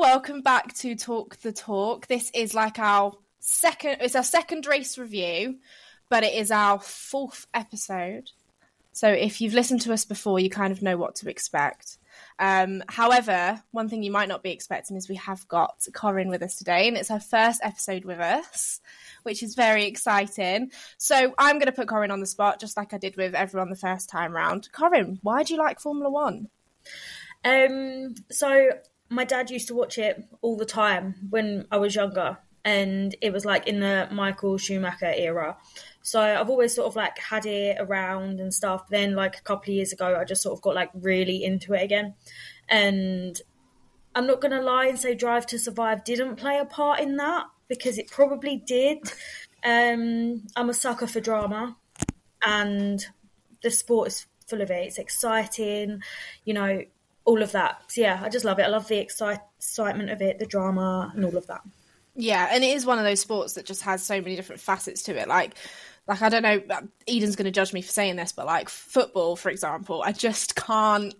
welcome back to Talk the Talk. This is like our second it's our second race review, but it is our fourth episode. So if you've listened to us before, you kind of know what to expect. Um, however, one thing you might not be expecting is we have got Corin with us today, and it's her first episode with us, which is very exciting. So I'm going to put Corin on the spot, just like I did with everyone the first time round. Corin, why do you like Formula One? Um, so my dad used to watch it all the time when I was younger, and it was like in the Michael Schumacher era. So I've always sort of like had it around and stuff. Then like a couple of years ago, I just sort of got like really into it again. And I'm not gonna lie and say Drive to Survive didn't play a part in that because it probably did. Um, I'm a sucker for drama, and the sport is full of it. It's exciting, you know, all of that. So yeah, I just love it. I love the excite- excitement of it, the drama, and all of that. Yeah, and it is one of those sports that just has so many different facets to it. Like, like I don't know, Eden's going to judge me for saying this, but like football, for example, I just can't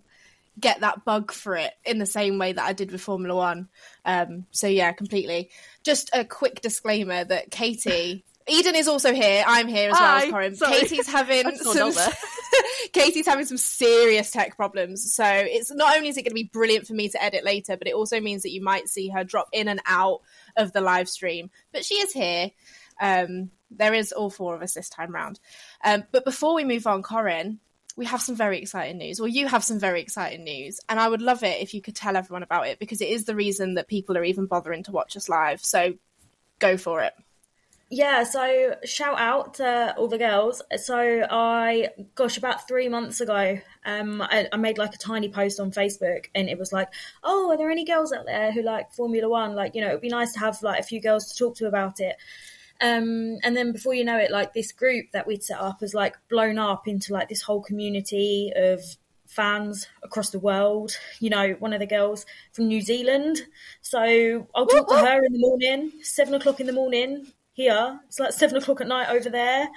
get that bug for it in the same way that I did with Formula One. Um, so yeah, completely. Just a quick disclaimer that Katie. Eden is also here. I'm here as well Hi, as Corin. sorry. Katie's having I just don't some. Katie's having some serious tech problems. So it's not only is it going to be brilliant for me to edit later, but it also means that you might see her drop in and out of the live stream. But she is here. Um, there is all four of us this time round. Um, but before we move on, Corin, we have some very exciting news. Well, you have some very exciting news, and I would love it if you could tell everyone about it because it is the reason that people are even bothering to watch us live. So go for it. Yeah, so shout out to all the girls. So I, gosh, about three months ago, um, I, I made like a tiny post on Facebook, and it was like, "Oh, are there any girls out there who like Formula One? Like, you know, it'd be nice to have like a few girls to talk to about it." Um, and then before you know it, like this group that we'd set up has like blown up into like this whole community of fans across the world. You know, one of the girls from New Zealand. So I'll talk to her in the morning, seven o'clock in the morning. Here, it's like seven o'clock at night over there.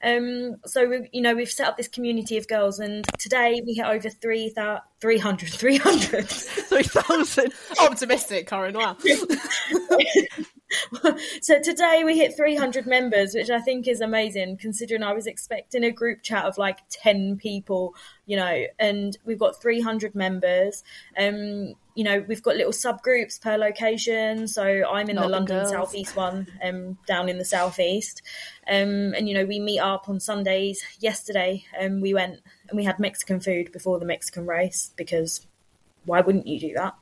Um, so we, you know, we've set up this community of girls, and today we hit over 3, 300, 300. 3,000. Optimistic, Corin. Wow. so today we hit 300 members, which I think is amazing considering I was expecting a group chat of like 10 people, you know, and we've got 300 members. Um, you know, we've got little subgroups per location. So I'm in Not the London girls. southeast one, um, down in the southeast. Um, and you know, we meet up on Sundays. Yesterday, um, we went and we had Mexican food before the Mexican race because why wouldn't you do that?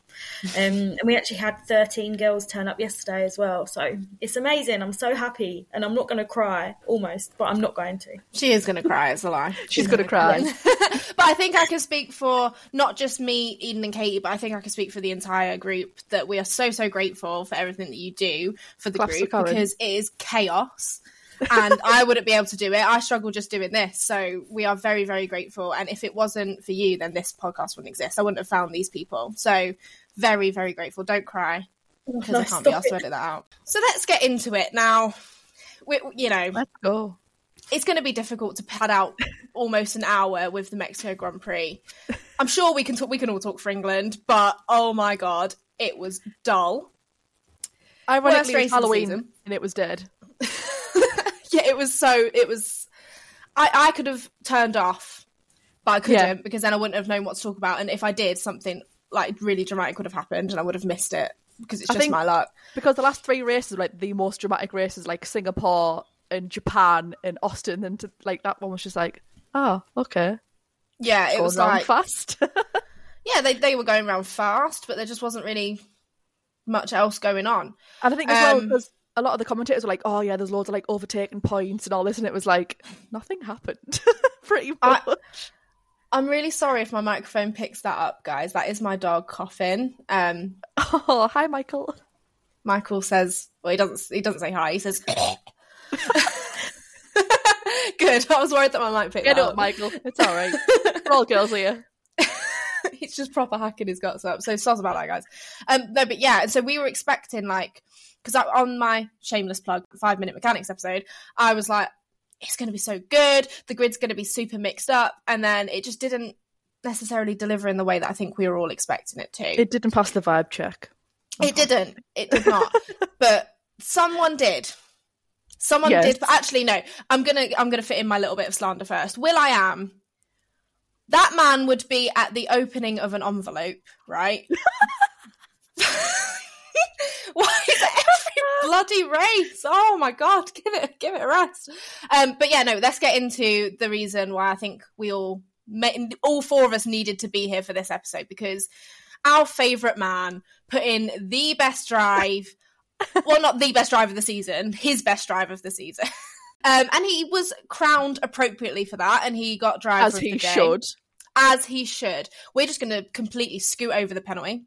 Um, and we actually had 13 girls turn up yesterday as well. So it's amazing. I'm so happy. And I'm not going to cry, almost, but I'm not going to. She is going to cry. It's a lie. She's going to cry. but I think I can speak for not just me, Eden, and Katie, but I think I can speak for the entire group that we are so so grateful for everything that you do for the Claps group because it is chaos. And I wouldn't be able to do it. I struggle just doing this. So we are very, very grateful. And if it wasn't for you, then this podcast wouldn't exist. I wouldn't have found these people. So very, very grateful. Don't cry oh, because I can't be asked to it. edit that out. So let's get into it now. We, you know, Let's go. it's going to be difficult to pad out almost an hour with the Mexico Grand Prix. I'm sure we can talk. We can all talk for England, but oh my god, it was dull. Ironically, race it's of the Halloween and it was dead. Yeah, it was so. It was. I I could have turned off, but I couldn't Yeah. because then I wouldn't have known what to talk about. And if I did, something like really dramatic would have happened, and I would have missed it because it's I just think- my luck. Because the last three races were like the most dramatic races, like Singapore and Japan and Austin. And to, like that one was just like, oh, okay. Yeah, it was like fast. yeah, they they were going around fast, but there just wasn't really much else going on. And I think as well Um, because a lot of the commentators were like, "Oh yeah, there's loads of like overtaking points and all this," and it was like nothing happened, pretty much. I- I'm really sorry if my microphone picks that up, guys. That is my dog coughing. Um, Oh, hi, Michael. Michael says, well, he doesn't. He doesn't say hi. He says, "Good." I was worried that my mic picked Get that up, Michael. It's all right. We're all girls here. He's just proper hacking his guts up. So soz about that, guys. Um, no, but yeah. So we were expecting like, because on my shameless plug five minute mechanics episode, I was like, it's going to be so good. The grid's going to be super mixed up, and then it just didn't necessarily deliver in the way that I think we were all expecting it to. It didn't pass the vibe check. It didn't. It did not. but someone did. Someone Yes. did. But actually, no. I'm gonna. I'm gonna fit in my little bit of slander first. Will I am. That man would be at the opening of an envelope, right? Why is it every bloody race? Oh my god, give it give it a rest. Um, but yeah, no. Let's get into the reason why I think we all, all four of us, needed to be here for this episode because our favourite man put in the best drive. well, not the best drive of the season, his best drive of the season. Um, and he was crowned appropriately for that, and he got driver As of he should. as he should. We're just going to completely scoot over the penalty.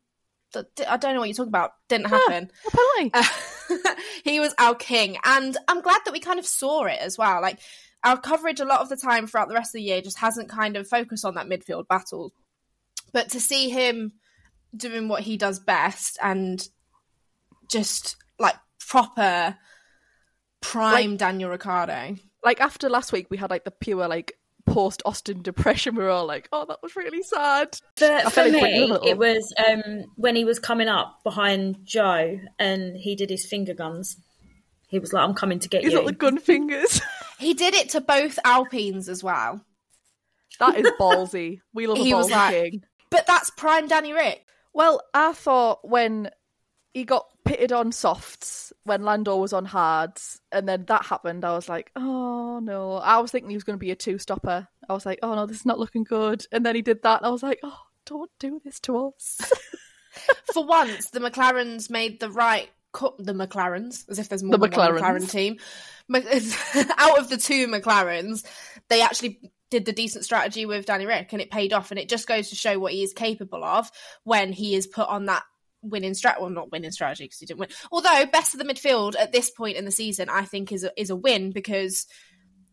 I don't know what you're talking about. Didn't happen. A penalty. Uh, he was our king, and I'm glad that we kind of saw it as well. Like our coverage, a lot of the time throughout the rest of the year, just hasn't kind of focused on that midfield battle. But to see him doing what he does best and just like proper prime Daniel Ricciardo. like after last week, we had like the pure like post Austin depression. We were all like, "Oh, that was really sad." For, for it me, you a little. it was um, when he was coming up behind Joe and he did his finger guns. He was like, "I'm coming to get He's you." got the gun fingers. He did it to both Alpines as well. that is ballsy. We love a He was ballsy like- king. But that's prime Danny Ric. Well, I thought when he got pitted on softs when Lando was on hards, and then that happened, I was like, oh no. I was thinking he was going to be a two stopper. I was like, oh no, this is not looking good. And then he did that, and I was like, oh, don't do this to us. For once, the McLarens made the right cut. The McLarens, as if there's more The than one McLarens. McLaren team. Out of the two McLarens, they actually did the decent strategy with Danny Ric, and it paid off. And it just goes to show what he is capable of when he is put on that winning strat. Well, not winning strategy because he didn't win. Although best of the midfield at this point in the season, I think is a, is a win because.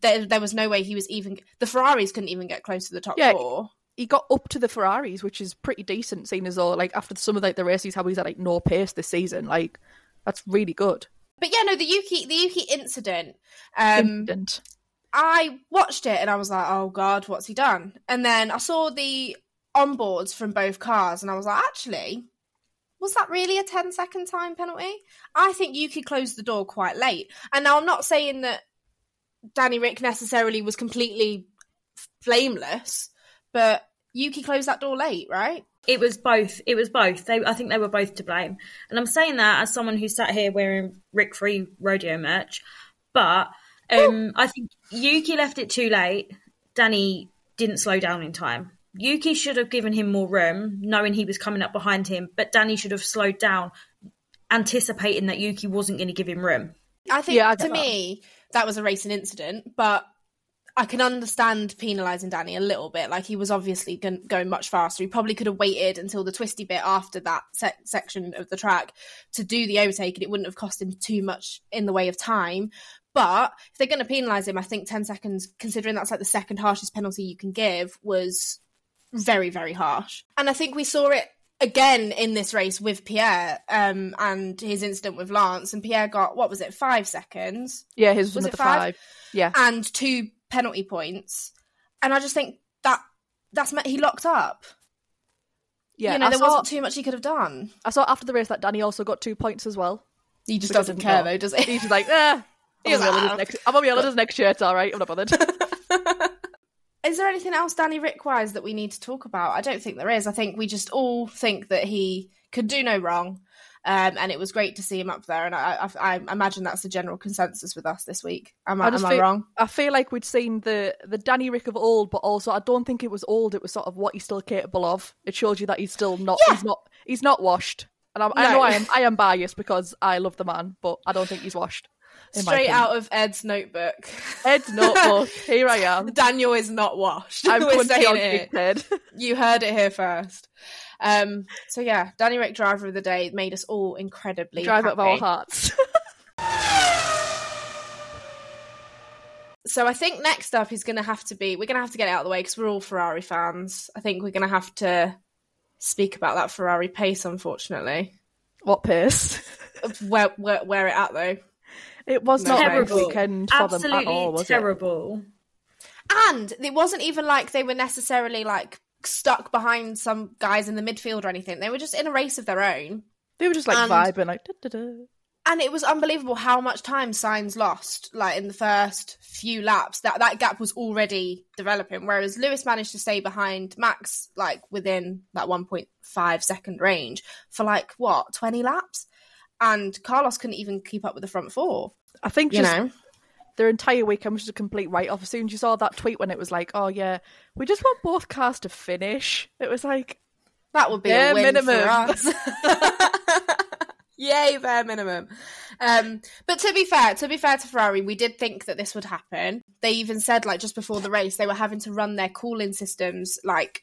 There, there was no way he was even. The Ferraris couldn't even get close to the top Yeah, four. he got up to the Ferraris, which is pretty decent, seeing as though, like, after some of like, the races, how he's at like no pace this season. Like, that's really good. But yeah, no, the Yuki the Yuki incident. Um, Instant. I watched it and I was like, oh god, what's he done? And then I saw the onboards from both cars and I was like, actually, was that really a 10 second time penalty? I think Yuki closed the door quite late. And now I'm not saying that Danny Ric necessarily was completely blameless, but Yuki closed that door late, right? It was both. It was both. They, I think they were both to blame. And I'm saying that as someone who sat here wearing Rick Free rodeo merch. But um, I think Yuki left it too late. Danny didn't slow down in time. Yuki should have given him more room, knowing he was coming up behind him. But Danny should have slowed down, anticipating that Yuki wasn't going to give him room. I think Yeah, I to that. me that was a racing incident, but I can understand penalising Danny a little bit. Like he was obviously going much faster. He probably could have waited until the twisty bit after that se- section of the track to do the overtake, and it wouldn't have cost him too much in the way of time. But if they're going to penalise him, I think ten seconds, considering that's like the second harshest penalty you can give, was very very harsh. And I think we saw it again in this race with Pierre um, and his incident with Lance. And Pierre got what was it, five seconds? Yeah, his was, Was it five? five? Yeah. and two penalty points. And I just think that that's meant he locked up. Yeah. you know, I, there saw, wasn't too much he could have done. I saw after the race that Danny also got two points as well. He just doesn't care though, does he? He's just like, eh. I'm on, like, my "Ah, next, I'm on my holidays next year. It's all right. I'm not bothered. Is there anything else Danny Ric wise that we need to talk about? I don't think there is. I think we just all think that he could do no wrong. Um, and it was great to see him up there. And I, I, I imagine that's the general consensus with us this week. Am I, I am I feel- wrong? I feel like we'd seen the the Danny Ric of old, but also I don't think it was old. It was sort of what he's still capable of. It shows you that he's still not. Yeah. He's not. He's not washed. And I, I No. know I am. I am biased because I love the man, but I don't think he's washed. Straight out of Ed's notebook. Ed's notebook. Here I am. Daniel is not washed. I'm saying on it. You heard it here first. Um, so yeah, Danny Ric driver of the day made us all incredibly Drive happy. of our hearts. So I think next up is going to have to be we're going to have to get it out of the way because we're all Ferrari fans. I think we're going to have to speak about that Ferrari pace. Unfortunately, what pace? where where, where it at though? It was not a good Terrible. weekend for them Absolutely at all, was it? terrible. And it wasn't even like they were necessarily like stuck behind some guys in the midfield or anything. They were just in a race of their own. They were just like And- vibing, like da, da, da. and it was unbelievable how much time Sainz lost like in the first few laps that that gap was already developing whereas lewis managed to stay behind max like within that 1.5 second range for like what 20 laps and carlos couldn't even keep up with the front four I think you just know their entire weekend was just a complete write off. As soon as you saw that tweet when it was like, "Oh yeah, we just want both cars to finish," it was like, that would be Bare a win minimum. for us Yay, bare minimum. Um, but to be fair, to be fair to Ferrari, we did think that this would happen. They even said, like, just before the race, they were having to run their cooling systems like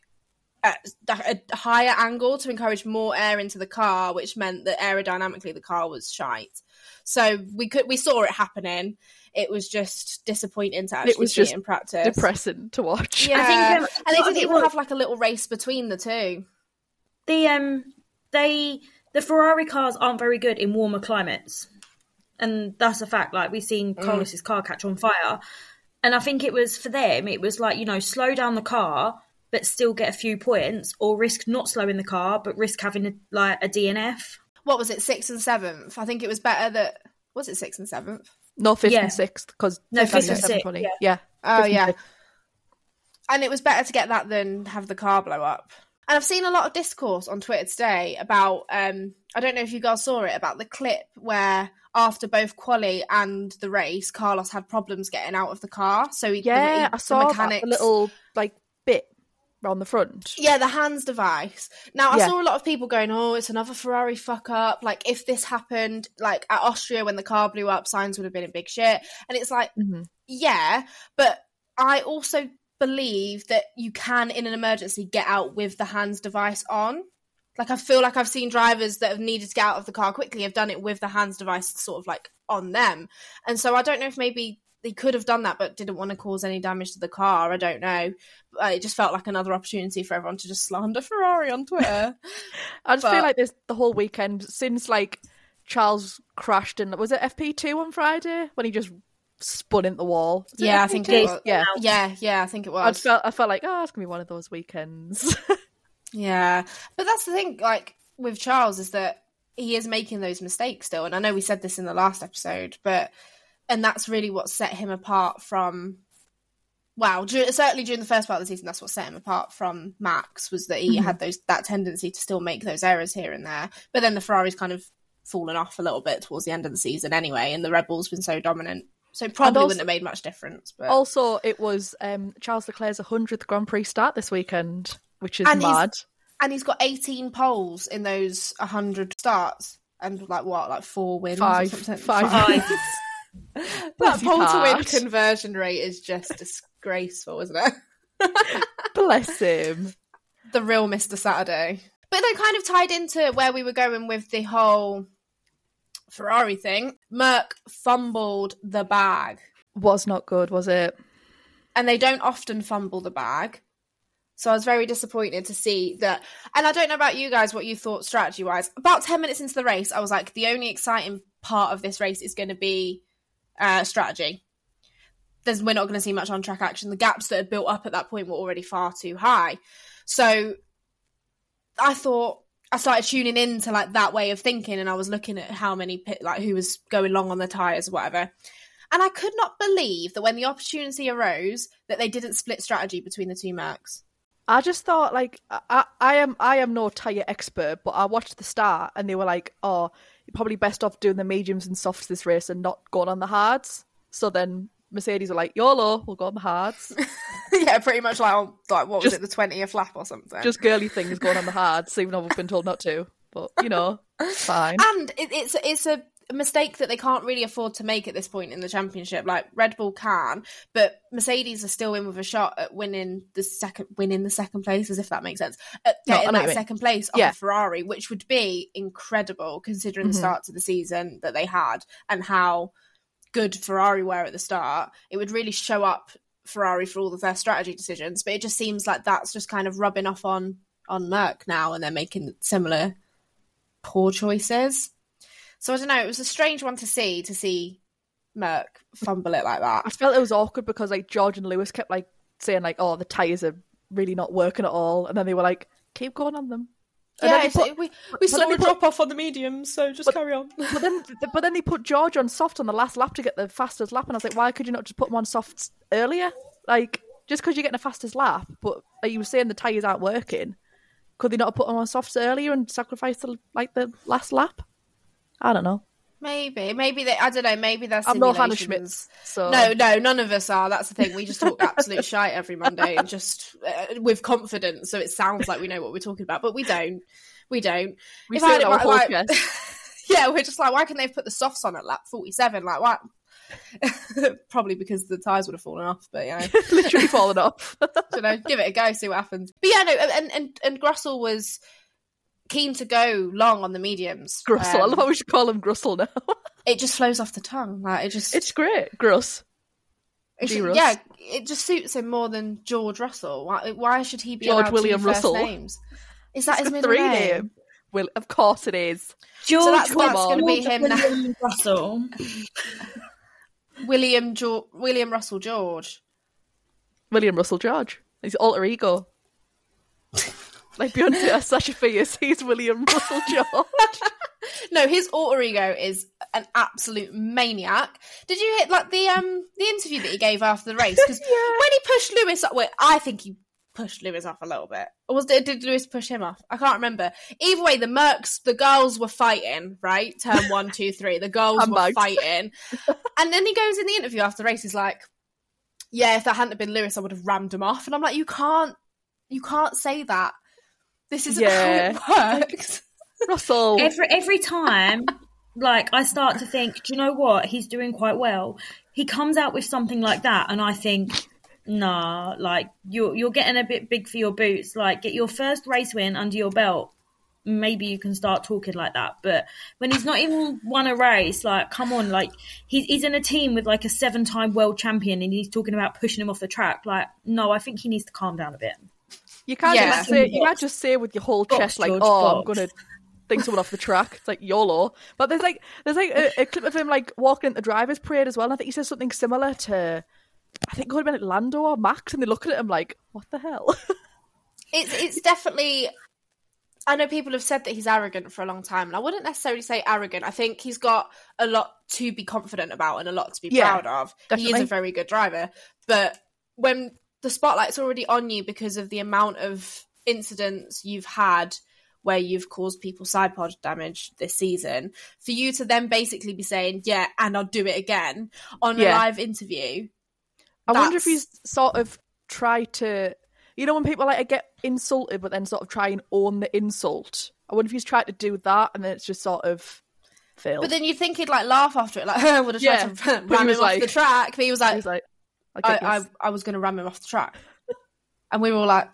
at a higher angle to encourage more air into the car, which meant that aerodynamically the car was shite. So we could we saw it happening. It was just disappointing to actually was see just it in practice. depressing to watch. Yeah, I think, um, and they what didn't it even was- have like a little race between the two. the um they the Ferrari cars aren't very good in warmer climates, and that's a fact. Like we've seen Carlos's car catch on fire, and I think it was for them. It was like you know slow down the car but still get a few points, or risk not slowing the car but risk having a, like a DNF. What was it, sixth and seventh? I think it was better that was it sixth and seventh. No, fifth Yeah. and sixth because No, fifth and sixth, Yeah. yeah. Oh Fifth yeah, sixth. and it was better to get that than have the car blow up. And I've seen a lot of discourse on Twitter today about um I don't know if you guys saw it about the clip where after both quali and the race, Carlos had problems getting out of the car. So he, the- Yeah, he- I the saw that, the little like bit on the front. Yeah, the HANS device. Now, I Yeah. saw a lot of people going, "Oh, it's another Ferrari fuck up." Like, if this happened, like at Austria when the car blew up, Sainz would have been in big shit. And it's like, Mhm. yeah, but I also believe that you can, in an emergency, get out with the HANS device on. Like, I feel like I've seen drivers that have needed to get out of the car quickly have done it with the HANS device sort of like on them. And so I don't know if maybe they could have done that but didn't want to cause any damage to the car. I don't know. But it just felt like another opportunity for everyone to just slander Ferrari on Twitter. I just But- feel like this the whole weekend since like Charles crashed in was it FP two on Friday when he just spun into the wall. Yeah, I FP2? think it was. Yeah. Yeah, yeah, I think it I was. just felt I felt like oh it's gonna be one of those weekends. Yeah, but that's the thing. Like with Charles, is that he is making those mistakes still, and I know we said this in the last episode, but and that's really what set him apart from. Well, dur- certainly during the first part of the season, that's what set him apart from Max was that he Mhm. had those that tendency to still make those errors here and there. But then the Ferrari's kind of fallen off a little bit towards the end of the season anyway, and the Red Bull's been so dominant, so it probably also- wouldn't have made much difference. But also, it was um, Charles Leclerc's hundredth Grand Prix start this weekend, which is And mad. and he's got 18 poles in those 100 starts and like what like four wins Five. Five. Five. that pole to win conversion rate is just disgraceful isn't it Bless him. the real mr saturday but they kind of tied into where we were going with the whole ferrari thing merc fumbled the bag Was not good, was it? and they don't often fumble the bag. So I was very disappointed to see that. And I don't know about you guys what you thought strategy wise. About 10 minutes into the race, I was like, the only exciting part of this race is going to be uh, strategy. There's, we're not going to see much on track action. The gaps that had built up at that point were already far too high. So I thought I started tuning into like that way of thinking, and I was looking at how many pit, like who was going long on the tires or whatever. And I could not believe that when the opportunity arose, that they didn't split strategy between the two Mercs. I just thought like I, I am I am no tire expert, but I watched the start and they were like, oh, you're probably best off doing the mediums and softs this race and not going on the hards. So then Mercedes were like, YOLO, we'll go on the hards. yeah, pretty much like oh, like what was Just- it, the twentieth lap or something. Just girly things going on the hards, even though we've been told not to. But you know, fine. and it, it's it's a mistake that they can't really afford to make at this point in the championship. Like Red Bull can, but Mercedes are still in with a shot at winning the second winning the second place, as if that makes sense. At getting what that second place off of Ferrari, which would be incredible considering Mhm. the start to the season that they had and how good Ferrari were at the start. It would really show up Ferrari for all of their strategy decisions. But it just seems like that's just kind of rubbing off on on Merc now, and they're making similar poor choices. So I don't know. It was a strange one to see to see Merc fumble it like that. I felt it was awkward because like George and Lewis kept like saying like, "Oh, the tires are really not working at all," and then they were like, "Keep going on them." And then Yeah, put- we, we but saw a put- drop off on the mediums, so just carry on. But then, but then they put George on soft on the last lap to get the fastest lap, and I was like, why could you not just put him on softs earlier? Like, just because you're getting the fastest lap, but like you were saying the tyres aren't working, could they not have put him on softs earlier and sacrificed the like the last lap? I don't know. Maybe, maybe they. I don't know. Maybe they're I'm no Hannah simulations. Schmitz, so No, no, none of us are. That's the thing. We just talk absolute shite every Monday and just uh, with confidence, so it sounds like we know what we're talking about, but we don't. We don't. we If say I it had it our right- whole like- yeah, we're just like, why can't they put the softs on at lap forty-seven? Like, what? Probably because the tires would have fallen off, but you know. literally fallen off. you know, give it a go, see what happens. But yeah, no, and and and Grussel was keen to go long on the mediums. Grussel. I Um, love how we should call him Grussel now. it just flows off the tongue. Like it just, it's great. Gruss. it should- yeah, it just suits him more than George Russell. Why, why should he be George William two first Russell. names? Is that He's his middle three name? name. Well, of course it is. George that's- that's gonna be him now. William Russell. William George, William Russell George. William Russell George. He's alter ego. like Beyonce has Sasha Fierce, he's William Russell George. No, his alter ego is an absolute maniac. Did you hit like the um the interview that he gave after the race? Because when he pushed Lewis up, wait, I think he pushed Lewis off a little bit. Or was did, did Lewis push him off? I can't remember. Either way, the Mercs, the girls were fighting. Right, turn one, two, three. The girls were Handbags. fighting, and then he goes in the interview after the race. He's like, "Yeah, if that hadn't been Lewis, I would have rammed him off." And I'm like, "You can't, you can't say that. This isn't Yeah. how it works." Russell. every every time like i start to think do you know what? He's doing quite well. He comes out with something like that and i think nah like you're you're getting a bit big for your boots. Like get your first race win under your belt. Maybe you can start talking like that. But when he's not even won a race like come on like he's, he's in a team with like a seven time world champion and he's talking about pushing him off the track. Like no i think he needs to calm down a bit You can't Yeah. just say you can't just say with your whole Box, chest like, George, "Oh, I'm gonna think someone off the track." It's like YOLO. But there's like there's like a, a clip of him like walking into the drivers' parade as well. And I think he says something similar to, I think it could have been at Lando or Max, and they look at him like, "What the hell?" it's it's definitely I know people have said that he's arrogant for a long time, and I wouldn't necessarily say arrogant. I think he's got a lot to be confident about and a lot to be Yeah, proud of. He is a very good driver, but when the spotlight's already on you because of the amount of incidents you've had where you've caused people side pod damage this season, for you to then basically be saying, "Yeah, and I'll do it again" on a live interview, I wonder if he's sort of tried to, you know, when people like I get insulted but then sort of try and own the insult. I wonder if he's tried to do that and then it's just sort of failed. But then you'd think he'd like laugh after it, like I would have tried Yeah, to he was him off like- the track. But he was like, he's like, I, I, I. Was going to ram him off the track, and we were all like,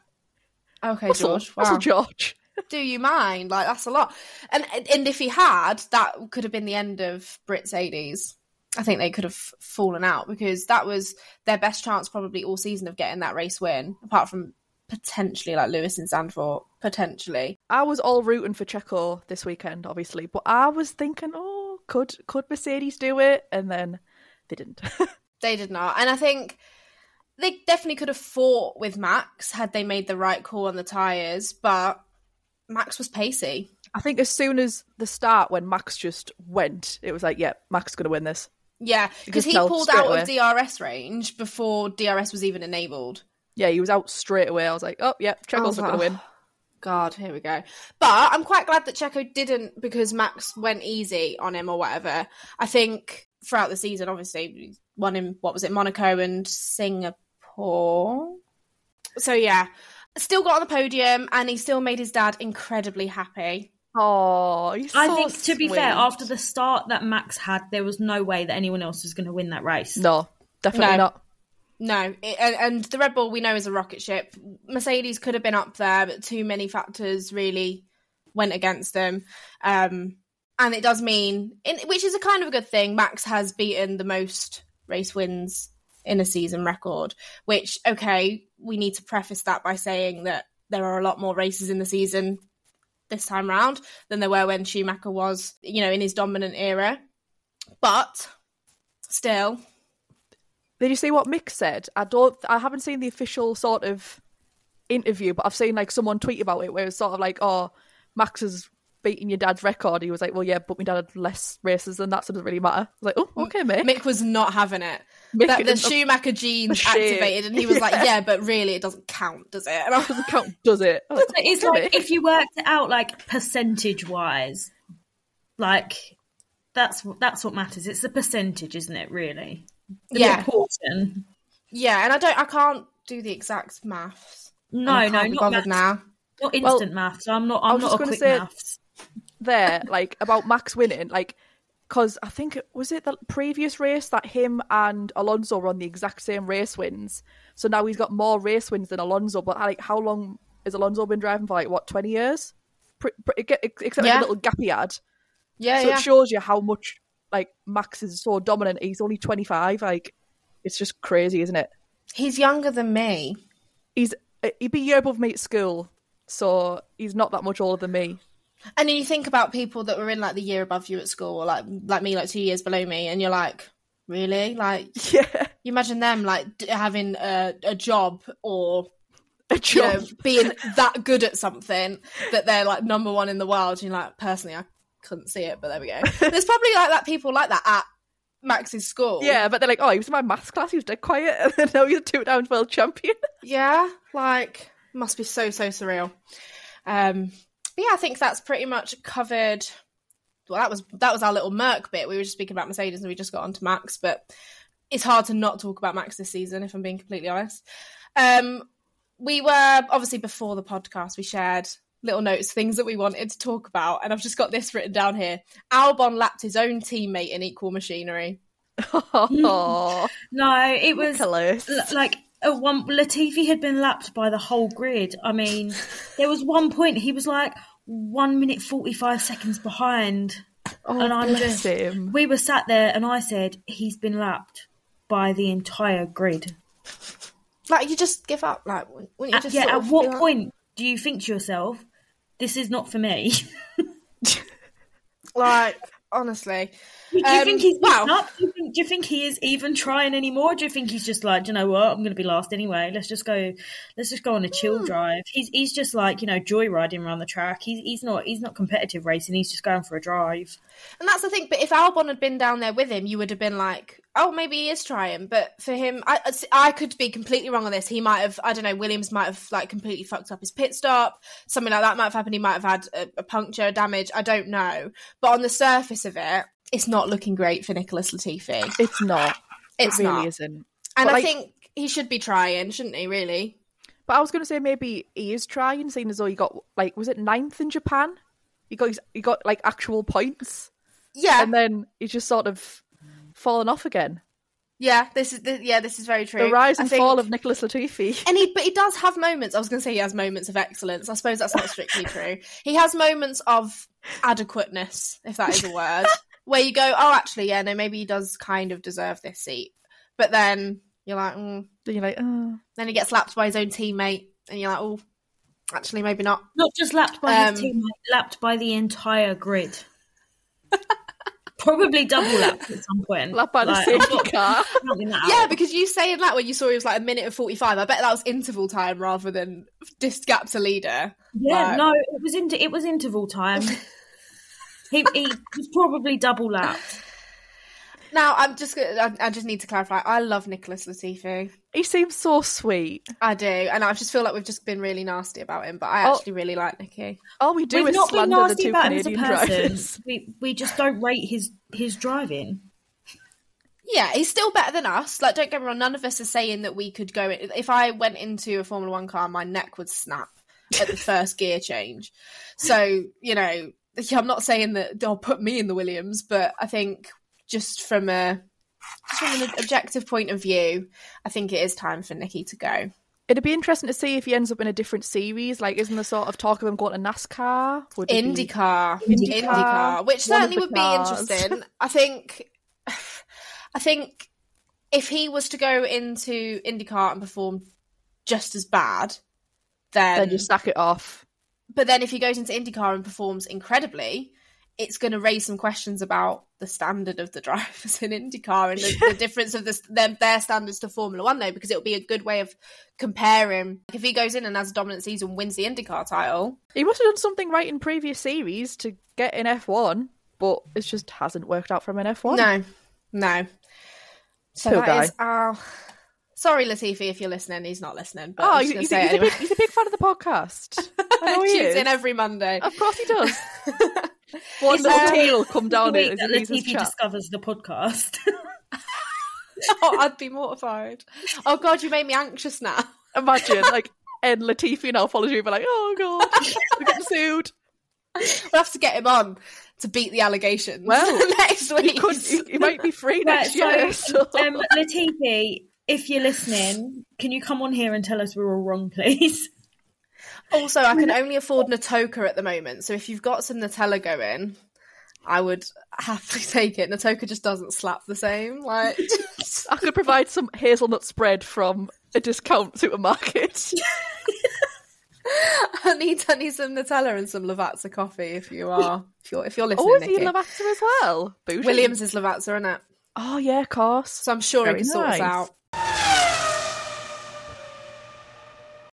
"Okay, Russell, George, wow, Russell George. do you mind? Like that's a lot." And and if he had, that could have been the end of Brit's eighties. I think they could have fallen out because that was their best chance probably all season of getting that race win, apart from potentially like Lewis and Zandvoort, potentially. I was all rooting for Checo this weekend, obviously, but I was thinking, oh, could could Mercedes do it? And then they didn't. They did not. And I think they definitely could have fought with Max had they made the right call on the tyres, but Max was pacey. I think as soon as the start, when Max just went, it was like, yeah, Max is going to win this. Yeah, because he pulled out of DRS range before DRS was even enabled. Yeah, he was out straight away. I was like, oh, yeah, Checo's not going to oh, win. God, here we go. But I'm quite glad that Checo didn't because Max went easy on him or whatever. I think throughout the season, obviously, he won in what was it, Monaco and Singapore. So yeah, still got on the podium and he still made his dad incredibly happy. Oh, so I think, to be fair, after the start that Max had, there was no way that anyone else was going to win that race. No, definitely No. not. No, it, and, and the Red Bull we know is a rocket ship. Mercedes could have been up there, but too many factors really went against them. Um, and it does mean, in, which is a kind of a good thing, Max has beaten the most race wins in a season record. Which, okay, we need to preface that by saying that there are a lot more races in the season this time round than there were when Schumacher was, you know, in his dominant era. But still, Did you see what Mick said? I don't. I haven't seen the official sort of interview, but I've seen like someone tweet about it where it's sort of like, "Oh, Max is beating your dad's record, he was like, "Well, yeah, but my dad had less races than that, so it doesn't really matter." I was like, "Oh, okay, mate." Mick was not having it. Mick That, the Schumacher genes shame. activated, and he was like, Yeah. "Yeah, but really, it doesn't count, does it?" And I was doesn't count, does it? So it's "Okay, like mate." if you worked it out like percentage wise, like that's that's what matters. It's the percentage, isn't it? Really, the Yeah. proportion. yeah, and I don't, I can't do the exact maths. No, no, not maths, now. not Well, instant maths. I'm not. I'm not a quick say- maths. There, like about Max winning, like because I think was it the previous race that him and Alonso were on the exact same race wins. So now he's got more race wins than Alonso. But like, how long has Alonso been driving for? Like what, twenty years? Pre- pre- except like a little gap he had. Yeah, so yeah. it shows you how much like Max is so dominant. He's only twenty five. Like it's just crazy, isn't it? He's younger than me. He's uh, he'd be a year above me at school, so he's not that much older than me. And then you think about people that were in like the year above you at school, or like like me, like two years below me, and you're like, really? Like, Yeah, you imagine them like d- having a, a job or a you job. know being that good at something that they're like number one in the world. And you're like, personally, I couldn't see it, but there we go. There's probably like that people like that at Max's school. Yeah, but they're like, oh, he was in my maths class, he was dead quiet, and then now he's a two down world champion. Yeah, like must be so so surreal. Um, yeah, I think that's pretty much covered. Well, that was that was our little Merc bit. We were just speaking about Mercedes, and we just got onto Max. But it's hard to not talk about Max this season, if I'm being completely honest. Um, we were obviously before the podcast, we shared little notes, things that we wanted to talk about, and I've just got this written down here. Albon lapped his own teammate in equal machinery. oh, No, it was Nicholas. like a one. Latifi had been lapped by the whole grid. I mean, there was one point he was like one minute forty five seconds behind. Oh, and I'm bless just- him. We were sat there, and I said he's been lapped by the entire grid. Like you just give up. Like wouldn't you At, yeah, at what like- point do you think to yourself, "This is not for me"? Like honestly, Do you Um, think he's wow. up? Do you, think, do you think he is even trying anymore? Do you think he's just like, "Do you know what? I'm going to be last anyway. Let's just go. Let's just go on a chill Hmm. drive. He's he's just like you know joyriding around the track. He's he's not he's not competitive racing. He's just going for a drive. And that's the thing. But if Albon had been down there with him, you would have been like, oh, maybe he is trying. But for him, I, I could be completely wrong on this. He might have, I don't know, Williams might have like completely fucked up his pit stop. Something like that might have happened. He might have had a, a puncture, damage. I don't know. But on the surface of it, it's not looking great for Nicholas Latifi. It's not. It's it really not. isn't. And But, I like- think he should be trying, shouldn't he? Really? But I was going to say maybe he is trying, seeing as though he got like was it ninth in Japan? He got his, he got like actual points, Yeah. and then he's just sort of fallen off again. yeah. This is the, yeah. This is very true. The rise and think- fall of Nicholas Latifi. And he, but he does have moments. I was going to say he has moments of excellence. I suppose that's not strictly true. He has moments of adequateness, if that is a word, where you go, "Oh, actually, yeah, no, maybe he does kind of deserve this seat." But then you're like, mm. Then you're like, oh. then he gets lapped by his own teammate, and you're like, "Oh, actually, maybe not." Not just lapped by Um, his teammate, lapped by the entire grid. Probably double lapped at some point. lap by the Like, I'm safety car. Yeah, out. because you saying that when you saw he was like a minute and forty five, I bet that was interval time rather than dis gap to leader. Yeah, Like- no, it was inter- it was interval time. he, he was probably double lapped. Now, I'm just gonna, I, I just need to clarify. I love Nicholas Latifi. He seems so sweet. I do, and I just feel like we've just been really nasty about him. But I Oh. actually really like Nicky. All we do We've is not been slander the nasty two about him as a Canadian person. drivers. We we just don't rate his his driving. Yeah, he's still better than us. Like, don't get me wrong. None of us are saying that we could go. If I went into a Formula One car, my neck would snap at the first gear change. So you know, I'm not saying that they'll put me in the Williams, but I think just from a just from an objective point of view, I think it is time for Nikki to go. It'd be interesting to see if he ends up in a different series. Like, isn't the sort of talk of him going to NASCAR? Would it be- IndyCar, IndyCar, IndyCar, which one certainly would be interesting. I think, I think if he was to go into IndyCar and perform just as bad, then, Then just sack it off. But then if he goes into IndyCar and performs incredibly, it's going to raise some questions about the standard of the drivers in IndyCar and the, the difference of the, their, their standards to Formula One, though, because it'll be a good way of comparing. If he goes in and has a dominant season, wins the IndyCar title, He must have done something right in previous series to get in F1, but it just hasn't worked out from an F1. no, no. So Poor that guy. is our. Sorry, Latifi, if you're listening. He's not listening, but Oh, he's, he's, a, he's, it a big, he's a big fan of the podcast. I know he Tunes is. in every Monday. Of course he does. One little tail come down it he Latifi discovers the podcast. oh, I'd be mortified. Oh God, you made me anxious now. Imagine, like, and Latifi now follows you and be like, oh god, we're getting sued. We'll have to get him on to beat the allegations. Well, next He, week. could, he, he might be free Right, next year. so, So. um, Latifi, if you're listening, can you come on here and tell us we're all wrong, please? Also, I can only afford Nutoka at the moment, so if you've got some Nutella going, I would happily take it. Nutoka just doesn't slap the same. Like, I could provide some hazelnut spread from a discount supermarket. I need I need some Nutella and some Lavazza coffee if you are if you're if you're oh, listening. oh, is he Nikki. in Lavazza as well? Bougie. Williams is Lavazza, isn't it? Oh yeah, of course. So I'm sure Very he can sort us out.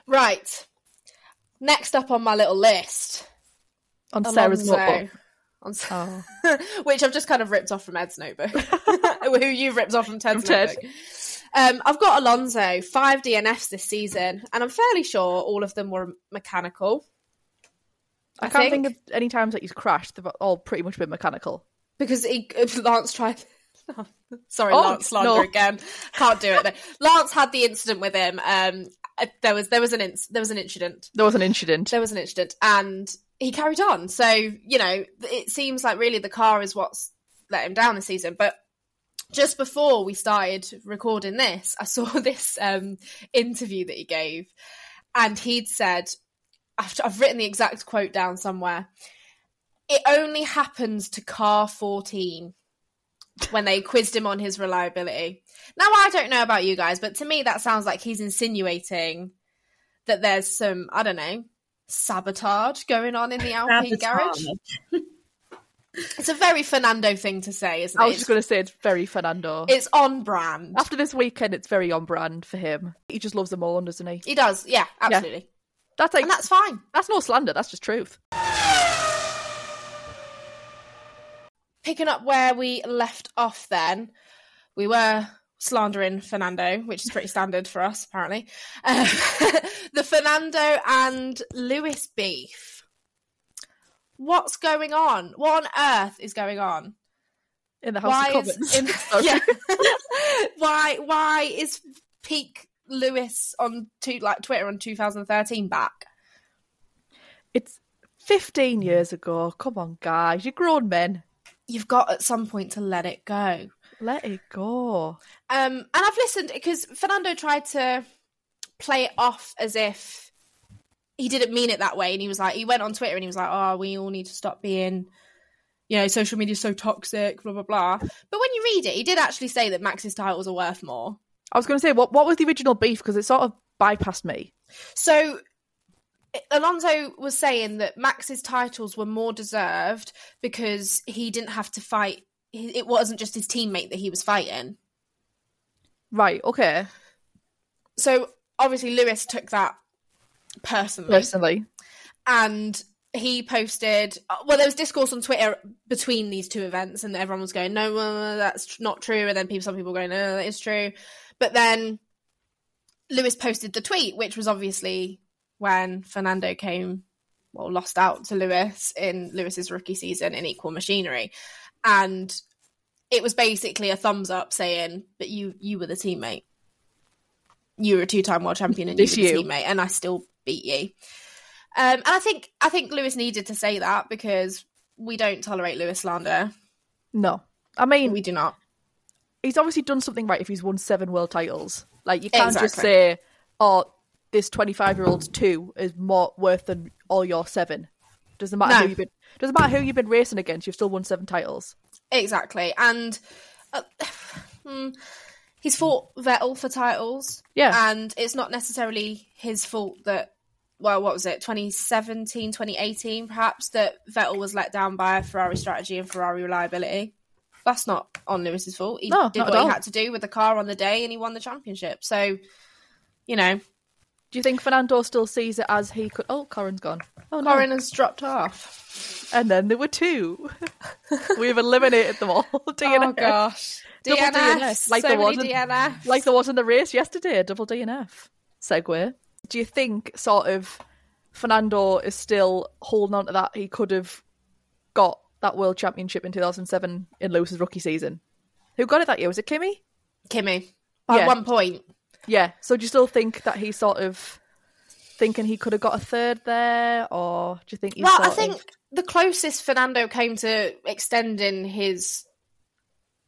Right. Next up on my little list, On Sarah's notebook. On S- Oh. which I've just kind of ripped off from Ed's notebook, who you've ripped off from Ted's From Ted. notebook. Um, I've got Alonso five DNFs this season, and I'm fairly sure all of them were mechanical. I, I can't think- think. of any times that he's crashed. They've all pretty much been mechanical. because he, Lance tried. Sorry, Oh, Lance slander no. again. Can't do it. though. Lance had the incident with him. Um, uh, there was there was an inc- there was an incident. There was an incident. There was an incident, and he carried on. So you know, it seems like really the car is what's let him down this season. But just before we started recording this, I saw this um, interview that he gave, and he'd said, I've, I've written the exact quote down somewhere. It only happens to car 14 when they quizzed him on his reliability. Now, I don't know about you guys, but to me, that sounds like he's insinuating that there's some, I don't know, sabotage going on in the Alpine garage. It's a very Fernando thing to say, isn't it? I was just going to say it's very Fernando. it's on brand. After this weekend, it's very on brand for him. He just loves them all, doesn't he? He does, yeah, absolutely. That's like And that's fine. that's no slander. That's just truth. Picking up where we left off then, we were slandering Fernando, which is pretty standard for us, apparently. Uh, the Fernando and Lewis beef. What's going on? What on earth is going on? In the House why of is Commons. in, yeah. why why is peak Lewis on two like Twitter on 2013 back? It's 15 years ago. Come on, guys. You're grown men. You've got at some point to let it go. Let it go. Um, and I've listened because Fernando tried to play it off as if he didn't mean it that way, and he was like, he went on Twitter and he was like, "Oh, we all need to stop being, you know, social media's so toxic, blah blah blah." But when you read it, he did actually say that Max's titles are worth more. I was going to say, what what was the original beef? Because it sort of bypassed me. So Alonso was saying that Max's titles were more deserved because he didn't have to fight. It wasn't just his teammate that he was fighting. Right. Okay. So obviously Lewis took that personally. Personally, and he posted well there was discourse on twitter between these two events and everyone was going no uh, that's not true and then people some people going no that is true but then lewis posted the tweet which was obviously when fernando came well lost out to lewis in lewis's rookie season in equal machinery and it was basically a thumbs up saying but you you were the teammate you were a two-time world champion and you were the you. teammate and i still beat you um, and I think I think Lewis needed to say that because we don't tolerate Lewis slander. no. I mean, We do not. he's obviously done something right if he's won seven world titles. Like you can't just say, "Oh, this twenty-five-year-old's two is more worth than all your seven. Doesn't matter No. who you've been. Doesn't matter who you've been racing against. You've still won seven titles. Exactly. And uh, hmm, he's fought Vettel for titles. Yeah. And it's not necessarily his fault that well, what was it, 2017, 2018, perhaps, that Vettel was let down by Ferrari strategy and Ferrari reliability. That's not on Lewis's fault. He No, did what he had to do with the car on the day and he won the championship. So, you know, Do you think Fernando still sees it as he could? Oh, Corin's gone. Oh no! Corin has dropped off. And then there were two. We've eliminated them all. DNF. Oh, gosh. Double DNF. DNF, like so there DNF. like there was in the race yesterday, double DNF. Segue. Do you think sort of Fernando is still holding on to that? He could have got that world championship in 2007 in Lewis's rookie season. Who got it that year? Was it Kimi? Kimi. At Yeah. one point. Yeah. So do you still think that he's sort of thinking he could have got a third there, or do you think he's Well, I think of... the closest Fernando came to extending his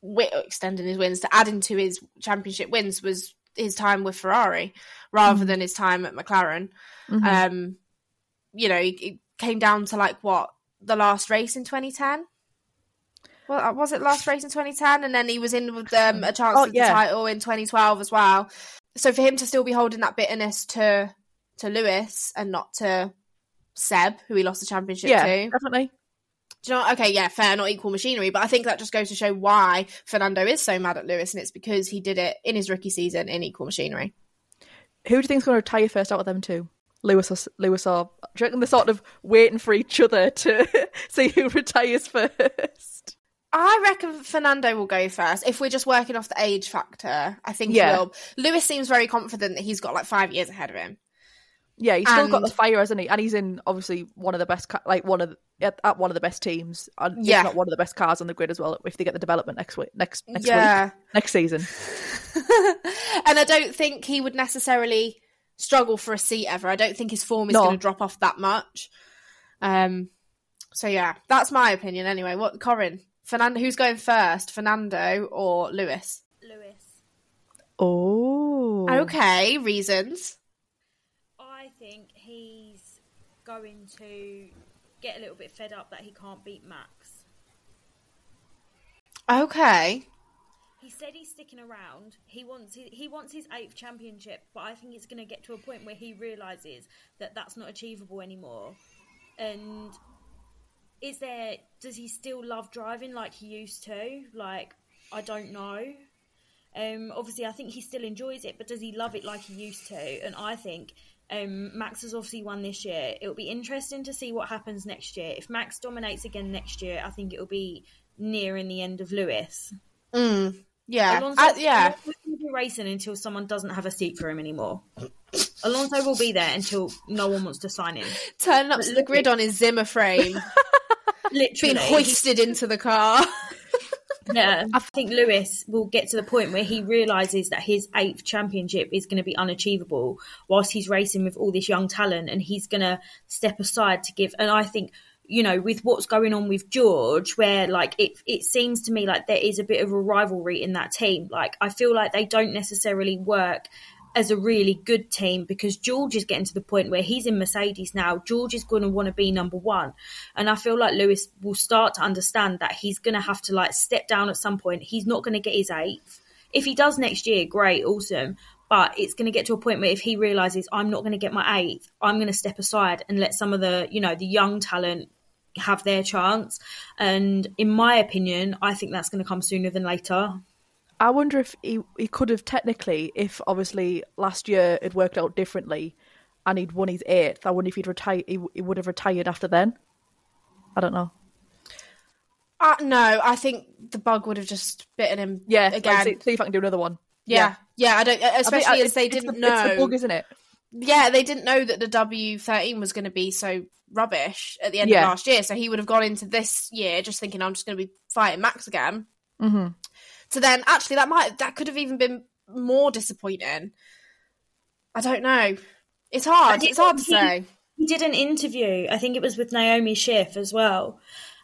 extending his wins to adding to his championship wins was his time with Ferrari rather than his time at McLaren. Mhm. Um, you know, it, it came down to like what the last race in 2010. Well, uh, was it last race in 2010? And then he was in with um, a chance Oh, at yeah. the title in 2012 as well. So for him to still be holding that bitterness to to Lewis and not to Seb, who he lost the championship yeah, to, definitely. do you know? what? Okay, yeah, fair, not equal machinery, but I think that just goes to show why Fernando is so mad at Lewis, and it's because he did it in his rookie season in equal machinery. Who do you think's going to retire first out of them two? Lewis or Lewis or do you reckon they're sort of waiting for each other to see who retires first? I reckon Fernando will go first. If we're just working off the age factor, I think Yeah. he will. Lewis seems very confident that he's got like five years ahead of him. Yeah, he's still got the fire, hasn't he? And he's in obviously one of the best, like one of the, at, at one of the best teams, and Yeah. not one of the best cars on the grid as well. If they get the development next week, next next Yeah. week, next season. and I don't think he would necessarily struggle for a seat ever. I don't think his form is No. going to drop off that much. Um, so yeah, that's my opinion anyway. What Corin? Fernando, who's going first, Fernando or Lewis? Lewis. Oh, Okay, reasons. I think he's going to get a little bit fed up that he can't beat Max. Okay. He said he's sticking around. He wants his, he wants his eighth championship, but I think it's going to get to a point where he realizes that that's not achievable anymore. And is there? Does he still love driving like he used to? Like I don't know. Um, obviously, I think he still enjoys it, but does he love it like he used to? And I think um, Max has obviously won this year. It'll be interesting to see what happens next year. If Max dominates again next year, I think it'll be nearing the end of Lewis. Mm, yeah. Alonso, Uh, yeah. Will be racing until someone doesn't have a seat for him anymore. Alonso will be there until no one wants to sign him. Turning up to the grid on his Zimmer frame, Literally, being hoisted into the car. Yeah, I think Lewis will get to the point where he realizes that his eighth championship is going to be unachievable whilst he's racing with all this young talent, and he's going to step aside to give. And I think, you know, with what's going on with George, where like it, it seems to me like there is a bit of a rivalry in that team. Like I feel like they don't necessarily work as a really good team because George is getting to the point where he's in Mercedes now. George is going to want to be number one. And I feel like Lewis will start to understand that he's going to have to like step down at some point. He's not going to get his eighth. If he does next year, great, awesome. But it's going to get to a point where if he realizes I'm not going to get my eighth, I'm going to step aside and let some of the, you know, the young talent have their chance. And in my opinion, I think that's going to come sooner than later. I wonder if he he could have technically, if obviously last year it worked out differently, and he'd won his eighth. I wonder if he'd retire. He, he would have retired after then. I don't know. Uh, no, I think the bug would have just bitten him. Yeah, like, again. see, see if I can do another one. yeah, yeah. I don't, I think, especially uh, as they didn't the, know. It's the bug, isn't it? yeah, they didn't know that the W thirteen was going to be so rubbish at the end Yeah. of last year. So he would have gone into this year just thinking, I'm just going to be fighting Max again. hmm So then, actually, that might that could have even been more disappointing. I don't know. It's hard. It's hard to didn't say. He did an interview, I think it was with Naomi Schiff as well.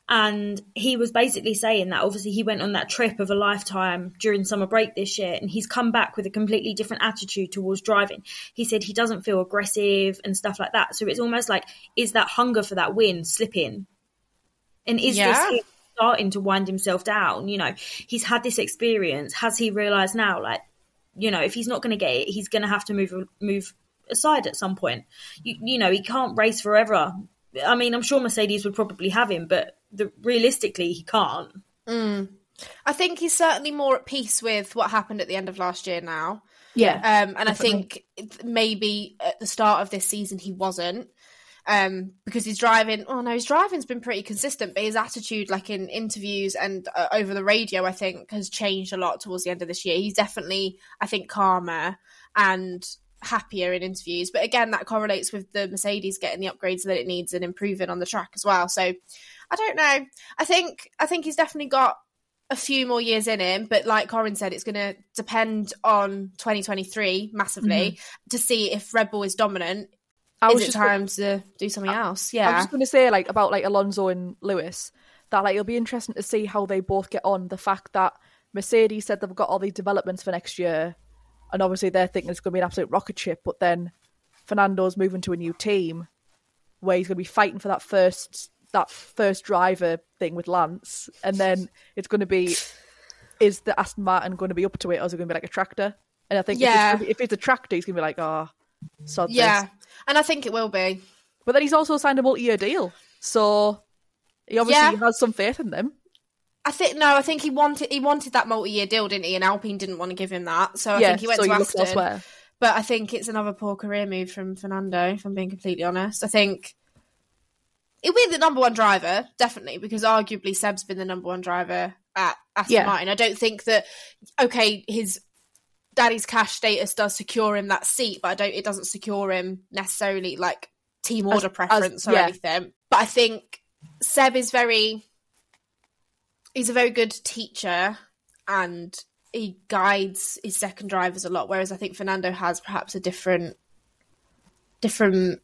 And he was basically saying that obviously he went on that trip of a lifetime during summer break this year and he's come back with a completely different attitude towards driving. He said he doesn't feel aggressive and stuff like that. So it's almost like, is that hunger for that win slipping? And is Yeah. this starting to wind himself down? You know, he's had this experience. Has he realised now, like, you know, if he's not going to get it, he's going to have to move move aside at some point. You, you know, he can't race forever. I mean, I'm sure Mercedes would probably have him, but the, realistically, he can't. I think he's certainly more at peace with what happened at the end of last year now. Yeah. Um, and I think maybe at the start of this season he wasn't. Um, because he's driving. Oh no, his driving's been pretty consistent, but his attitude, like in interviews and uh, over the radio, I think has changed a lot towards the end of this year. He's definitely, I think, calmer and happier in interviews. But again, that correlates with the Mercedes getting the upgrades that it needs and improving on the track as well. So I don't know. I think I think he's definitely got a few more years in him, but like Corin said, it's going to depend on 2023 massively to see if Red Bull is dominant. I was just time to do something else? Yeah, I was just going to say like about like Alonso and Lewis that like it'll be interesting to see how they both get on. The fact that Mercedes said they've got all these developments for next year, and obviously they're thinking it's going to be an absolute rocket ship. But then Fernando's moving to a new team where he's going to be fighting for that first that first driver thing with Lance, and then it's going to be is the Aston Martin going to be up to it, or is it going to be like a tractor? And I think Yeah. if, it's, if it's a tractor, he's going to be like, oh, sod this. And I think it will be. But then he's also signed a multi-year deal, so he obviously Yeah. has some faith in them. I think no, I think he wanted he wanted that multi year deal, didn't he? And Alpine didn't want to give him that. So I yeah, think he went so to he Aston. elsewhere. But I think it's another poor career move from Fernando, if I'm being completely honest. I think he'll be the number one driver, definitely, because arguably Seb's been the number one driver at Aston Yeah. Martin. I don't think that okay, his daddy's cash status does secure him that seat, but I don't it doesn't secure him necessarily like team order preference or yeah. anything. But I think Seb is very he's a very good teacher and he guides his second drivers a lot, whereas I think Fernando has perhaps a different different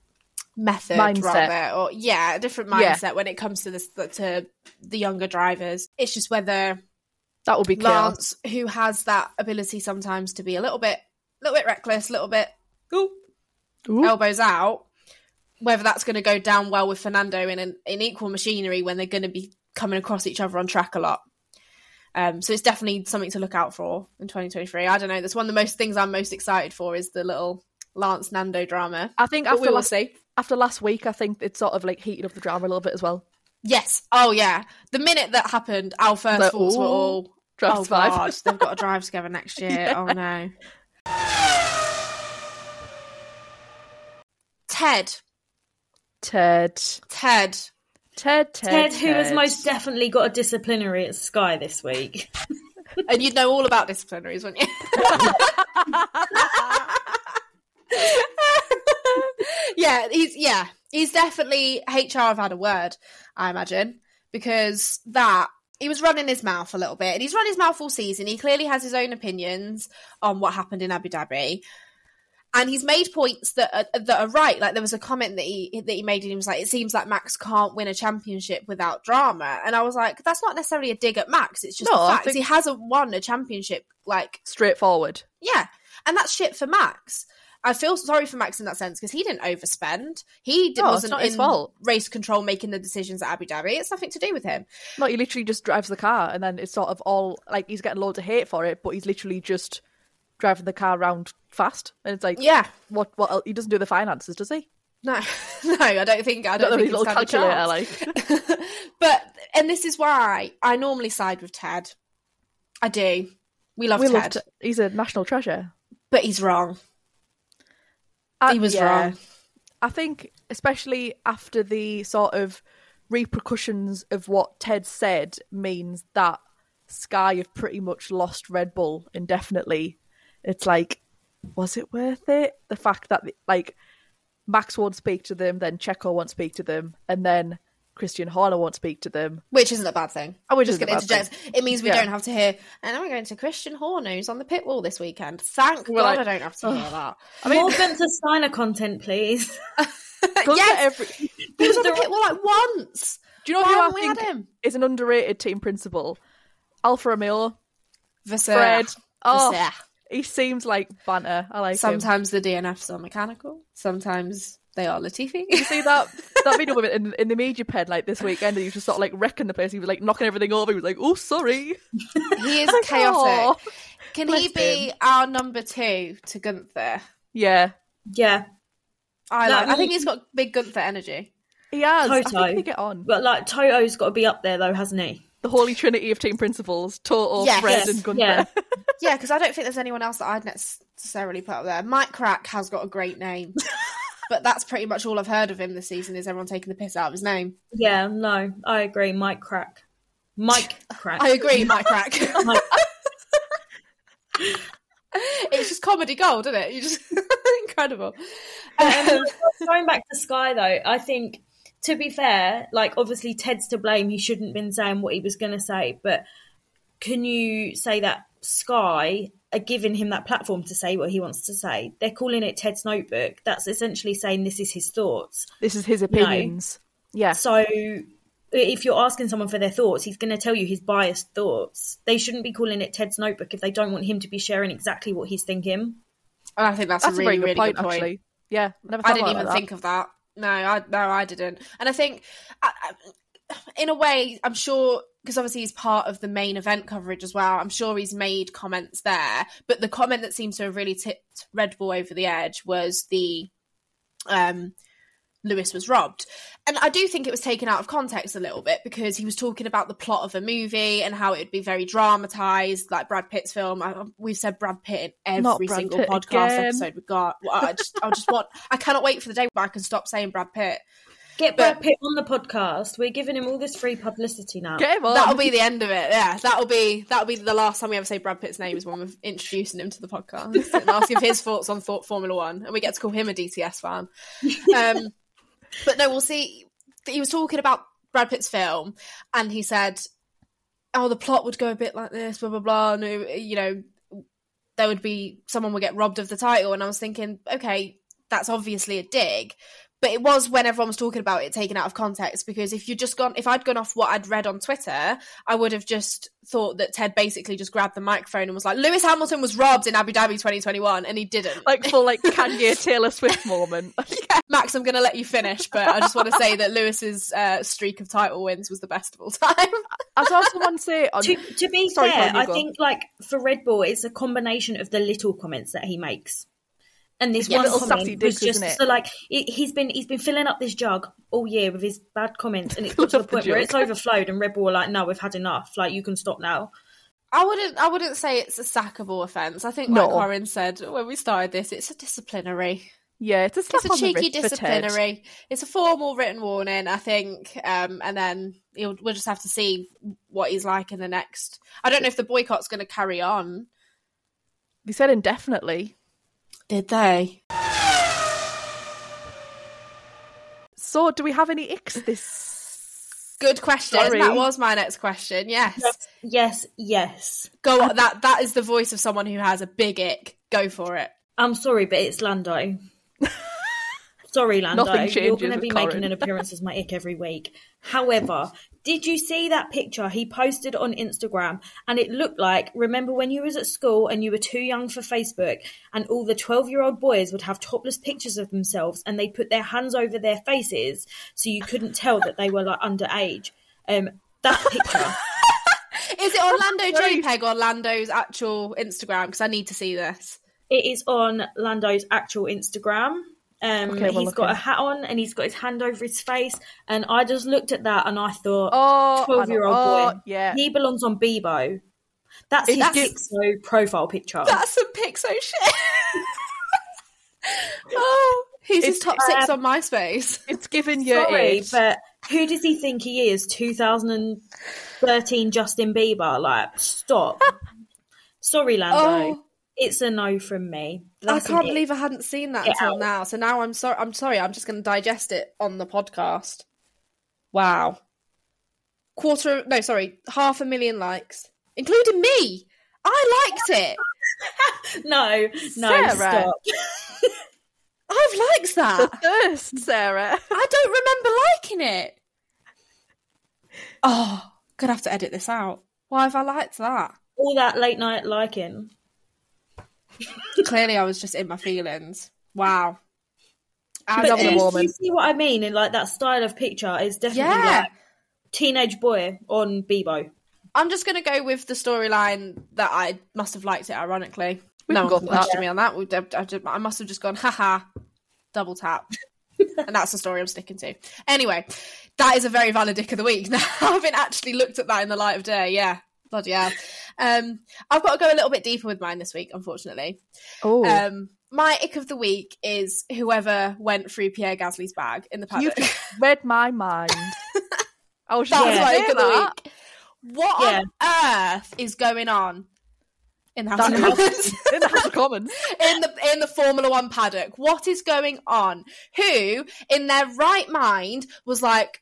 method Mindset. rather or yeah, a different Yeah. mindset when it comes to this to the younger drivers. It's just whether That would be chaos. Lance, who has that ability sometimes to be a little bit a little bit reckless, a little bit ooh, Ooh. elbows out, whether that's going to go down well with Fernando in an in equal machinery when they're going to be coming across each other on track a lot. Um, so it's definitely something to look out for in 2023. I don't know. That's one of the most things I'm most excited for is the little Lance Nando drama. I think But after we will last, see. after last week, I think it's sort of like heated up the drama a little bit as well. Yes. Oh yeah. The minute that happened, our first Like, thoughts were ooh, all, Draft oh five. god, they've got to drive together next year. Yeah. Oh no. Ted. Ted, Ted. Ted, Ted, Ted, who has most definitely got a disciplinary at Sky this week. And you'd know all about disciplinaries, wouldn't you? yeah, he's yeah, he's definitely HR have had a word, I imagine, because that he was running his mouth a little bit, and he's run his mouth all season. He clearly has his own opinions on what happened in Abu Dhabi. And he's made points that are, that are right. Like there was a comment that he that he made, and he was like, "It seems like Max can't win a championship without drama." And I was like, "That's not necessarily a dig at Max. It's just No, the fact think- he hasn't won a championship like straightforward. yeah, and that's shit for Max. I feel sorry for Max in that sense because he didn't overspend. He did, No, wasn't not in his fault. race control making the decisions at Abu Dhabi. It's nothing to do with him. No, he literally just drives the car, and then it's sort of all like he's getting loads of hate for it, but he's literally just driving the car around fast, and it's like, Yeah, what? What? He doesn't do the finances, does he? no, no, I don't think I don't his think little calculator, like. but and this is why I normally side with Ted. I do. We love we Ted, love Ted. He's a national treasure. but he's wrong. Uh, He was yeah. wrong. I think, especially after the sort of repercussions of what Ted said, means that Sky have pretty much lost Red Bull indefinitely. It's like, was it worth it? The fact that like Max won't speak to them, then Checo won't speak to them, and then Christian Horner won't speak to them. Which isn't a bad thing. Oh, which Just isn't going to bad interject. It means we Yeah. don't have to hear. And now we're going to Christian Horner, who's on the pit wall this weekend. Thank We're God like, I don't have to hear that. I mean, More Gunther Steiner content, please. Gunther yes, every- he was on the pit wall like once. do you know Why who I haven't we had think him? is an underrated team principal? Alfa Romeo, Vasseur. Fred. Oh, Vasseur. he seems like banter. I like him. Sometimes the DNFs are mechanical. Sometimes they are Latifi. You see that that video of it in, in the media pen like this weekend, and he was just sort of like wrecking the place. He was like knocking everything over. He was like, "Oh, sorry." he is Aw. chaotic. Can he be him. our number two to Gunther? Yeah, Yeah, I That- like. I think he's got big Gunther energy. He has. I think they get on. but like Toto's got to be up there though, hasn't he? The holy trinity of team principals: Toto, Yes. Fred, Yes, and Gunther. yeah. Yeah, because I don't think there's anyone else that I'd necessarily put up there. Mike Krack has got a great name, but that's pretty much all I've heard of him this season. Is everyone taking the piss out of his name? Yeah, no, I agree. Mike Krack, Mike Krack. I agree, Mike Krack. Mike- it's just comedy gold, isn't it? You just incredible. Um, Going back to Sky though, I think to be fair, like obviously Ted's to blame. He shouldn't have been saying what he was going to say, but can you say that Sky are giving him that platform to say what he wants to say? They're calling it Ted's Notebook. That's essentially saying this is his thoughts. This is his opinions. Yeah. So if you're asking someone for their thoughts, he's going to tell you his biased thoughts. They shouldn't be calling it Ted's Notebook if they don't want him to be sharing exactly what he's thinking. and I think that's, That's a a really, very good really point, good point. actually. Yeah, I never I didn't even like think of that. No, I no, I didn't. And I think, I, I, in a way, I'm sure because obviously he's part of the main event coverage as well. I'm sure he's made comments there, but the comment that seems to have really tipped Red Bull over the edge was the um Lewis was robbed. And I do think it was taken out of context a little bit because he was talking about the plot of a movie and how it would be very dramatized, like Brad Pitt's film. I, we've said Brad Pitt in every single Pitt podcast again. episode we've got. I just, I just want, I cannot wait for the day where I can stop saying Brad Pitt. Get But- Brad Pitt on the podcast. We're giving him all this free publicity now. Get him on. That'll be the end of it. Yeah, that'll be that'll be the last time we ever say Brad Pitt's name is when we're introducing him to the podcast and asking his thoughts on thought Formula One, and we get to call him a DTS fan. Um, but no, we'll see. He was talking about Brad Pitt's film, and he said, "Oh, the plot would go a bit like this, blah blah blah." And you know, there would be someone would get robbed of the title, and I was thinking, okay, that's obviously a dig. But it was when everyone was talking about it taken out of context because if you just gone, if I'd gone off what I'd read on Twitter, I would have just thought that Ted basically just grabbed the microphone and was like, Lewis Hamilton was robbed in Abu Dhabi 2021, and he didn't. like full like Kanye Taylor Swift moment. Yeah, Max, I'm going to let you finish, but I just want to say that Lewis's uh, streak of title wins was the best of all time. I saw someone say on To, to be Sorry, fair, Colin, I think like for Red Bull, it's a combination of the little comments that he makes. And this Yeah, one little comment sassy was digs, just so like it, he's been he's been filling up this jug all year with his bad comments, and it's got to the Love the point where it's overflowed, and Red Bull are like, "No, we've had enough. Like, you can stop now." I wouldn't. I wouldn't say it's a sackable offence. I think, No. like Warren said when we started this, it's a disciplinary. yeah, it's a slap It's a on the cheeky wrist for disciplinary. It's a formal written warning, I think, um, and then he'll, we'll just have to see what he's like in the next. I don't know if the boycott's going to carry on. They said indefinitely. Did they? So, do we have any icks this? Good question. Sorry. That was my next question. Yes. Yes, yes. Go on. That that is the voice of someone who has a big ick. Go for it. I'm sorry, but it's Lando. sorry, Lando. Nothing You're going to be Corin. making an appearance as my ick every week. However, did you see that picture he posted on Instagram? And it looked like, remember when you was at school and you were too young for Facebook, and all the 12 year old boys would have topless pictures of themselves, and they'd put their hands over their faces so you couldn't tell that they were like underage. Um, that picture. Is it Orlando Sorry. JPEG or Lando's actual Instagram? Because I need to see this. It is on Lando's actual Instagram. Um, Okay, well, he's got a hat on and he's got his hand over his face. And I just looked at that and I thought, Oh, 12 year old oh, boy. Yeah. He belongs on Bebo. That's his That's- Piczo profile picture. That's some Piczo shit. oh, he's his It's, top six uh, on MySpace. It's given year Sorry, eight. but who does he think he is? 2013 Justin Bieber? Like, stop. Sorry, Lando. Oh. It's a no from me. I That's an can't believe I hadn't seen that Get until out. now. So now I'm sorry. I'm sorry. I'm just going to digest it on the podcast. Wow. Quarter. No, sorry. Half a million likes, including me. I liked it. No, no, Sarah. stop. I've liked the that. thirst, Sarah. I don't remember liking it. Oh, gonna have to edit this out. Why have I liked that? All that late night liking. Clearly, I was just in my feelings. Wow. She's As having a do if- you see what I mean? In like that style of picture is definitely Yeah. like teenage boy on Bebo. I'm just going to go with the storyline that I must have liked it, ironically. We no can one go can for me on that. We- I, I just- I must have just gone, haha, double tap. and that's the story I'm sticking to. Anyway, that is a very valid dick of the week. Now, having actually looked at that in the light of day, yeah, bloody hell. Um, I've got to go a little bit deeper with mine this week, unfortunately. Oh, Um, my ick of the week is whoever went through Pierre Gasly's bag in the you paddock. just read my mind. I was That was my ick of the week. What on earth is going on in the House That of Commons? in the House of Commons. in the in the Formula One paddock. What is going on? Who, in their right mind, was like,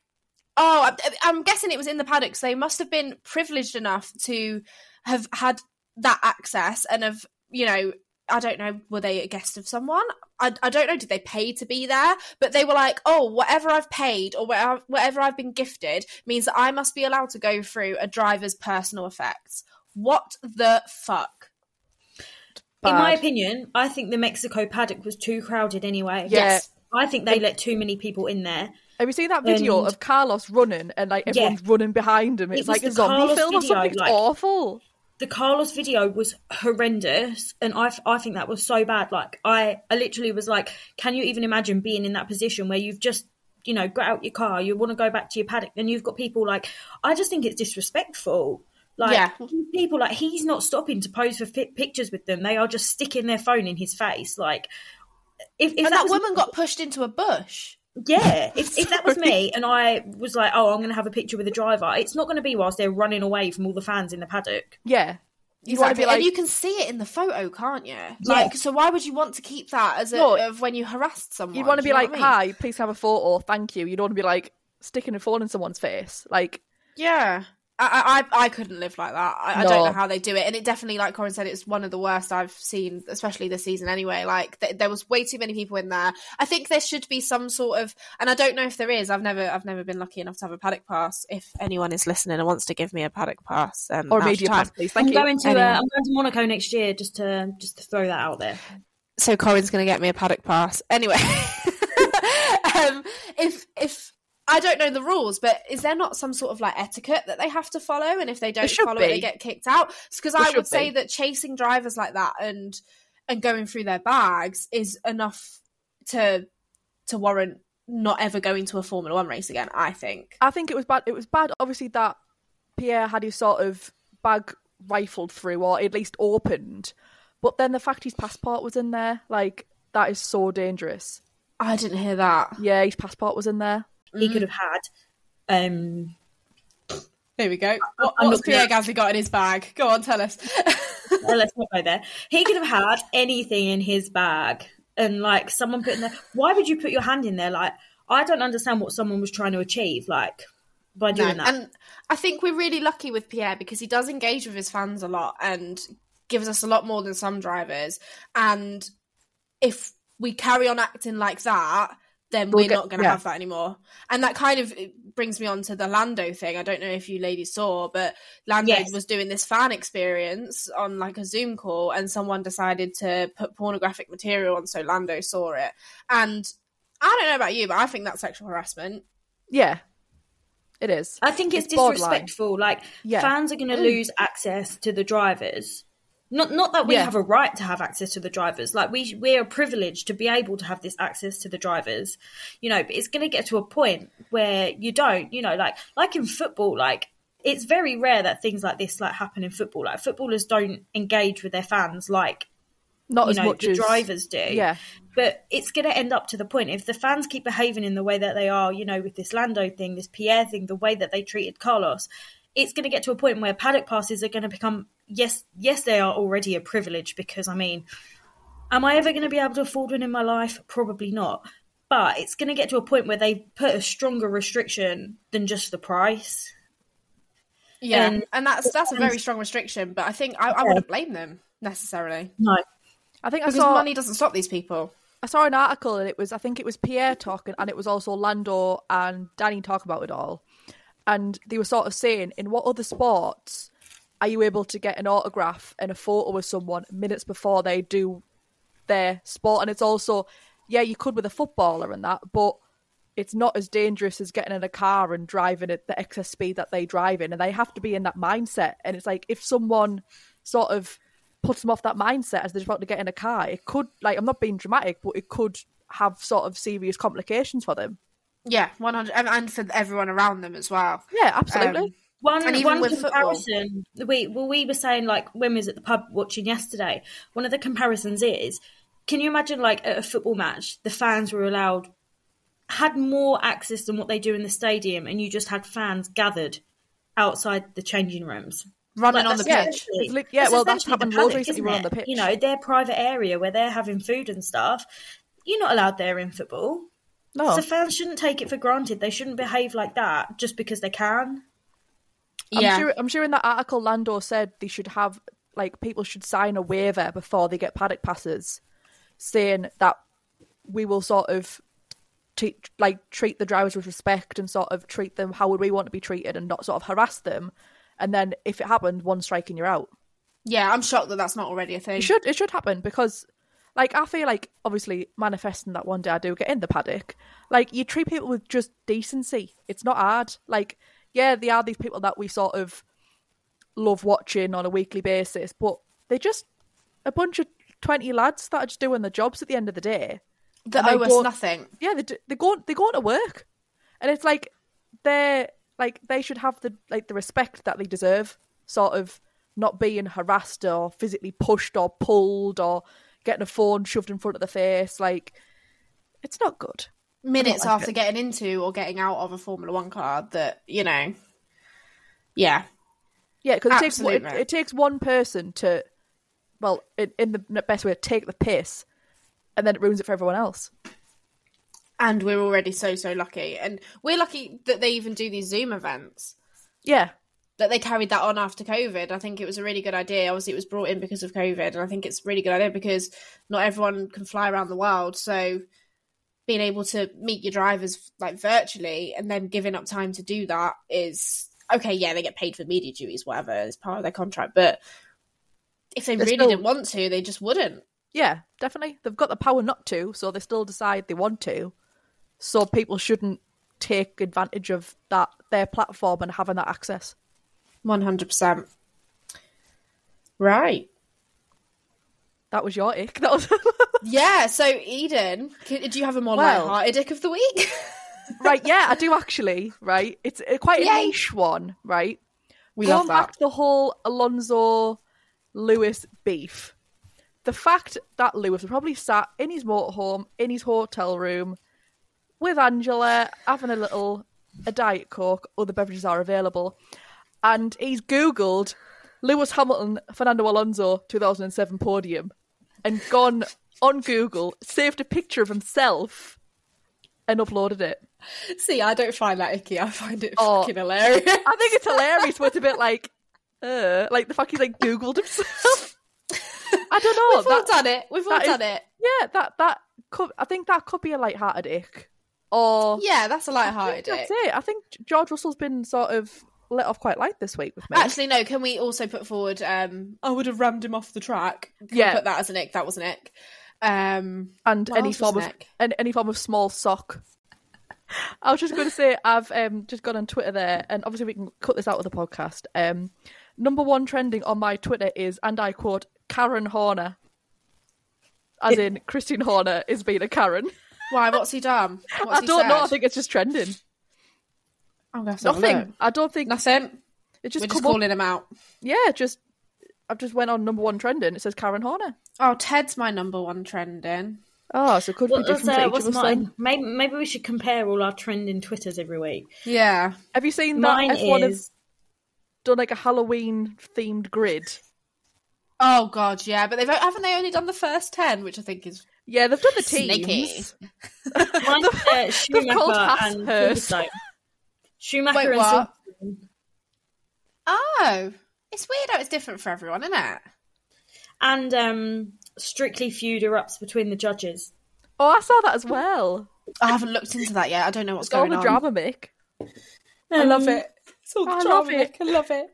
"Oh, I'm, I'm guessing it was in the paddock. So they must have been privileged enough to have had that access and have, you know." I don't know, were they a guest of someone? I, I don't know, did they pay to be there? But they were like, oh, whatever I've paid or whatever, whatever I've been gifted means that I must be allowed to go through a driver's personal effects. What the fuck? In my opinion, I think the Mexico paddock was too crowded anyway. Yeah. Yes. I think they let too many people in there. Have you seen that video And- of Carlos running and like Yeah. everyone's running behind him? It's was like a zombie Carlos film or something. It's like- awful. The Carlos video was horrendous, and I, I think that was so bad. Like I, I literally was like, can you even imagine being in that position where you've just, you know, got out your car, you want to go back to your paddock, and you've got people like, I just think it's disrespectful. Like Yeah. people like he's not stopping to pose for pictures with them; they are just sticking their phone in his face. Like if, if and that, that woman got pushed into a bush. Yeah, if, if that was me and I was like, oh, I'm going to have a picture with the driver, it's not going to be whilst they're running away from all the fans in the paddock. Yeah. You want to Exactly. be like, and you can see it in the photo, can't you? Like, so why would you want to keep that as a No. of when you harassed someone? you'd want to be like, I mean? hi, please have a photo, thank you. You don't want to be like sticking a phone in someone's face. Like, Yeah. I, I I couldn't live like that. I, I don't know how they do it, and it definitely, like Corin said, it's one of the worst I've seen, especially this season. Anyway, like th- there was way too many people in there. I think there should be some sort of, and I don't know if there is. I've never I've never been lucky enough to have a paddock pass. If anyone is listening and wants to give me a paddock pass, um, or now's media pass, please. Thank I'm you. going to Anyway. uh, I'm going to Monaco next year just to just to throw that out there. so Corin's going to get me a paddock pass anyway. um, if if I don't know the rules, but is there not some sort of like etiquette that they have to follow? And if they don't follow it, they get kicked out. Because I would say be. that chasing drivers like that and and going through their bags is enough to to warrant not ever going to a Formula One race again. I think. I think it was bad. It was bad, obviously, that Pierre had his sort of bag rifled through, or at least opened. But then the fact his passport was in there, like, that is so dangerous. I didn't hear that. Yeah, his passport was in there. He Mm. could have had. Um, Here we go. What, what's Pierre Gasly got in his bag? Go on, tell us. well, let's not go there. He could have had anything in his bag, and like someone put in there. Why would you put your hand in there? Like I don't understand what someone was trying to achieve. Like by doing No, that. And I think we're really lucky with Pierre because he does engage with his fans a lot and gives us a lot more than some drivers. And if we carry on acting like that, then We'll we're get- not going to yeah. have that anymore. And that kind of uh, brings me on to the Lando thing. I don't know if you ladies saw, but Lando Yes. was doing this fan experience on like a Zoom call, and someone decided to put pornographic material on, so Lando saw it. And I don't know about you, but I think that's sexual harassment. Yeah, it is. I think it's, It's borderline. disrespectful. Like Yeah. fans are going to mm. lose access to the drivers. Not not that we Yeah. have a right to have access to the drivers. Like we we are privileged to be able to have this access to the drivers. You know, but it's going to get to a point where you don't. You know, like like in football, like it's very rare that things like this like happen in football. Like footballers don't engage with their fans like Not you as know much the as drivers do. Yeah, But it's going to end up to the point if the fans keep behaving in the way that they are, you know, with this Lando thing, this Pierre thing, the way that they treated Carlos, it's going to get to a point where paddock passes are going to become yes, yes, they are already a privilege because I mean, am I ever going to be able to afford one in my life? Probably not. But it's going to get to a point where they put a stronger restriction than just the price. Yeah, And- and, that's that's a very strong restriction. But I think I, I wouldn't blame them necessarily No. I think I because saw money doesn't stop these people. I saw an article and it was I think it was Pierre talking and it was also Lando and Danny talk about it all. And they were sort of saying in what other sports are you able to get an autograph and a photo with someone minutes before they do their sport? And it's also yeah, you could with a footballer and that, but it's not as dangerous as getting in a car and driving at the excess speed that they drive in and they have to be in that mindset and it's like if someone sort of puts them off that mindset as they're about to get in a car, it could like I'm not being dramatic, but it could have sort of serious complications for them. Yeah, one hundred, and, and for everyone around them as well. Yeah, absolutely. Um, One, And even one with football. comparison, we well, we were saying like when we was at the pub watching yesterday. One of the comparisons is, can you imagine like at a football match, the fans were allowed had more access than what they do in the stadium, and you just had fans gathered outside the changing rooms. running Like, on the that's yeah, pitch. essentially- It's like- yeah, that's well, that's the happened loads paddock, recently, isn't on the pitch. You know, their private area where they're having food and stuff. You're not allowed there in football. No, So fans shouldn't take it for granted. They shouldn't behave like that just because they can. I'm Yeah, sure. I'm sure in that article, Lando said they should have like people should sign a waiver before they get paddock passes, saying that we will sort of te- like treat the drivers with respect and sort of treat them how would we want to be treated and not sort of harass them. And then if it happened, one strike and you're out. yeah. I'm shocked that that's not already a thing. It should it should happen because like I feel like obviously manifesting that one day I do get in the paddock, like you treat people with just decency. It's not hard. Like yeah, they are these people that we sort of love watching on a weekly basis, but they're just a bunch of twenty lads that are just doing their jobs at the end of the day. that owe us nothing. Yeah, they they go they go to work, and it's like they're like they should have the like the respect that they deserve. Sort of not being harassed or physically pushed or pulled or getting a phone shoved in front of the face. Like it's not good. Minutes like after it. getting into or getting out of a Formula One car, that you know, yeah, Yeah, because it takes it, it takes one person to, well, in, in the best way, take the piss, and then it ruins it for everyone else. and we're already so so lucky, and we're lucky that they even do these Zoom events. Yeah, that they carried that on after COVID. I think it was a really good idea. Obviously, it was brought in because of COVID, and I think it's a really good idea because not everyone can fly around the world. So, being able to meet your drivers like virtually and then giving up time to do that is okay. Yeah, they get paid for media duties, whatever, as part of their contract. But if they They're really still- didn't want to, they just wouldn't. yeah, definitely. They've got the power not to, so they still decide they want to. So people shouldn't take advantage of that their platform and having that access. One hundred percent. Right. That was your ick. That was Yeah. So, Eden, do you have a more Well- light-hearted dick of the week? right. Yeah, I do actually. Right, it's uh, quite a Yay. niche one. Right, we going love back to the whole Alonso Lewis beef, the fact that Lewis probably sat in his motorhome, in his hotel room, with Angela, having a little a diet coke, other beverages are available, and he's googled Lewis Hamilton, Fernando Alonso, 2007 podium, and gone on Google, saved a picture of himself, and uploaded it. See, I don't find that icky. I find it Oh. fucking hilarious. I think it's hilarious, but it's a bit like, uh, like the fact he's like googled himself. I don't know. We've all done it. We've all that is- done it. yeah, that that could. I think that could be a light-hearted ick. Or Yeah, that's a light-hearted dick. that's it. I think George Russell's been sort of let off quite light this week with me. Actually, no. Can we also put forward? Um, I would have rammed him off the track. Can Yeah. put that as an ick. That was an ick. Um, and any form of an any, any form of small sock. I was just going to say I've um, just gone on Twitter there, and obviously we can cut this out of the podcast. Um, number one trending on my Twitter is, and I quote, Karen Horner, as in Christian Horner is being a Karen. Why? What's he done? What's I he don't know. I think it's just trending. I'm gonna have to have a Nothing. I don't think Nothing. it just We're come just up- calling him out. Yeah, just I've just went on number one trending. It says Karen Horner. Oh, Ted's my number one trending. Oh, so it could What, be what's, different uh, what's of mine? Then. Maybe, maybe we should compare all our trending Twitters every week. Yeah. Have you seen that Mine F1 have is done like a Halloween themed grid? Oh God, yeah. But they've haven't they only done the first ten, which I think is Yeah, they've done the Sneaky. teams. mine's uh, called Schumacher Haas and Hurst. Silverstone. Schumacher Wait, and what? Silverstone. oh, it's weird how it's different for everyone, isn't it? and um, Strictly feud erupts between the judges. Oh, I saw that as well. I haven't looked into that yet. I don't know what's It's all going the on. drama, Mick. I love Um, it. It's all the I drama. love it. Mick. I love it.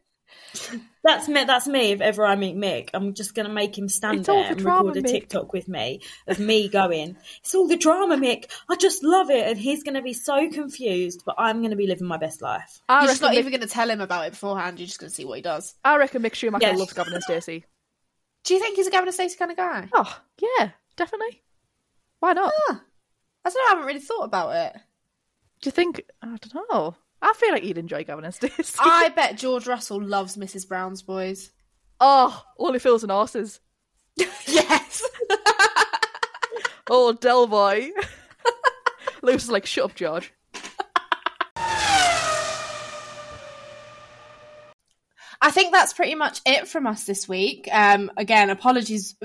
That's me. That's me. If ever I meet Mick, I'm just gonna make him stand It's there the and drama, record a Mick. TikTok with me of me going, "It's all the drama, Mick. I just love it." And he's gonna be so confused, but I'm gonna be living my best life. I You're just not Mick, even going to tell him about it beforehand. You're just going to see what he does. I reckon Mick Schumacher Yes. loves Gavin and Stacey. Do you think he's a Gavin and Stacey kind of guy? Oh, yeah, definitely. Why not? Ah, I don't know. I haven't really thought about it. Do you think? I don't know. I feel like you'd enjoy and Stacey. I bet George Russell loves Mrs. Brown's Boys. Oh, Only Fools and Horses. yes. Oh, Del Boy. Lewis is like, shut up, George. I think that's pretty much it from us this week. Um, again, apologies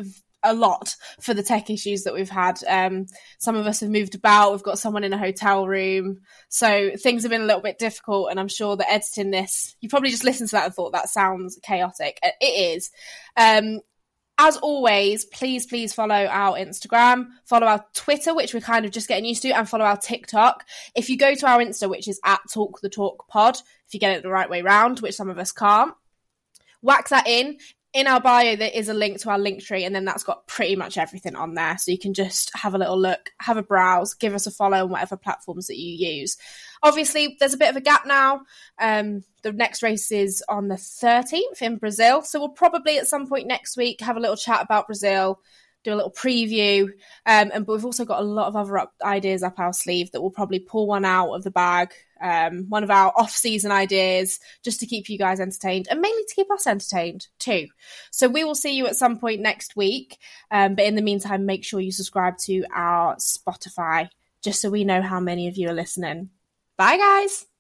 a lot for the tech issues that we've had. Um, some of us have moved about. We've got someone in a hotel room, so things have been a little bit difficult. And I'm sure that editing this, you probably just listened to that and thought that sounds chaotic. It is. Um, as always, please, please follow our Instagram, follow our Twitter, which we're kind of just getting used to, and follow our TikTok. If you go to our Insta, which is at Talk the Talk Pod, if you get it the right way round, which some of us can't, whack that in. In our bio, there is a link to our link tree, and then that's got pretty much everything on there. So you can just have a little look, have a browse, give us a follow on whatever platforms that you use. Obviously, there's a bit of a gap now. Um, the next race is on the 13th in Brazil. So we'll probably at some point next week have a little chat about Brazil, do a little preview. Um, and but we've also got a lot of other up, ideas up our sleeve that we'll probably pull one out of the bag. Um, one of our off-season ideas, just to keep you guys entertained, and mainly to keep us entertained too. So we will see you at some point next week. Um, but in the meantime, make sure you subscribe to our Spotify, just so we know how many of you are listening. Bye, guys.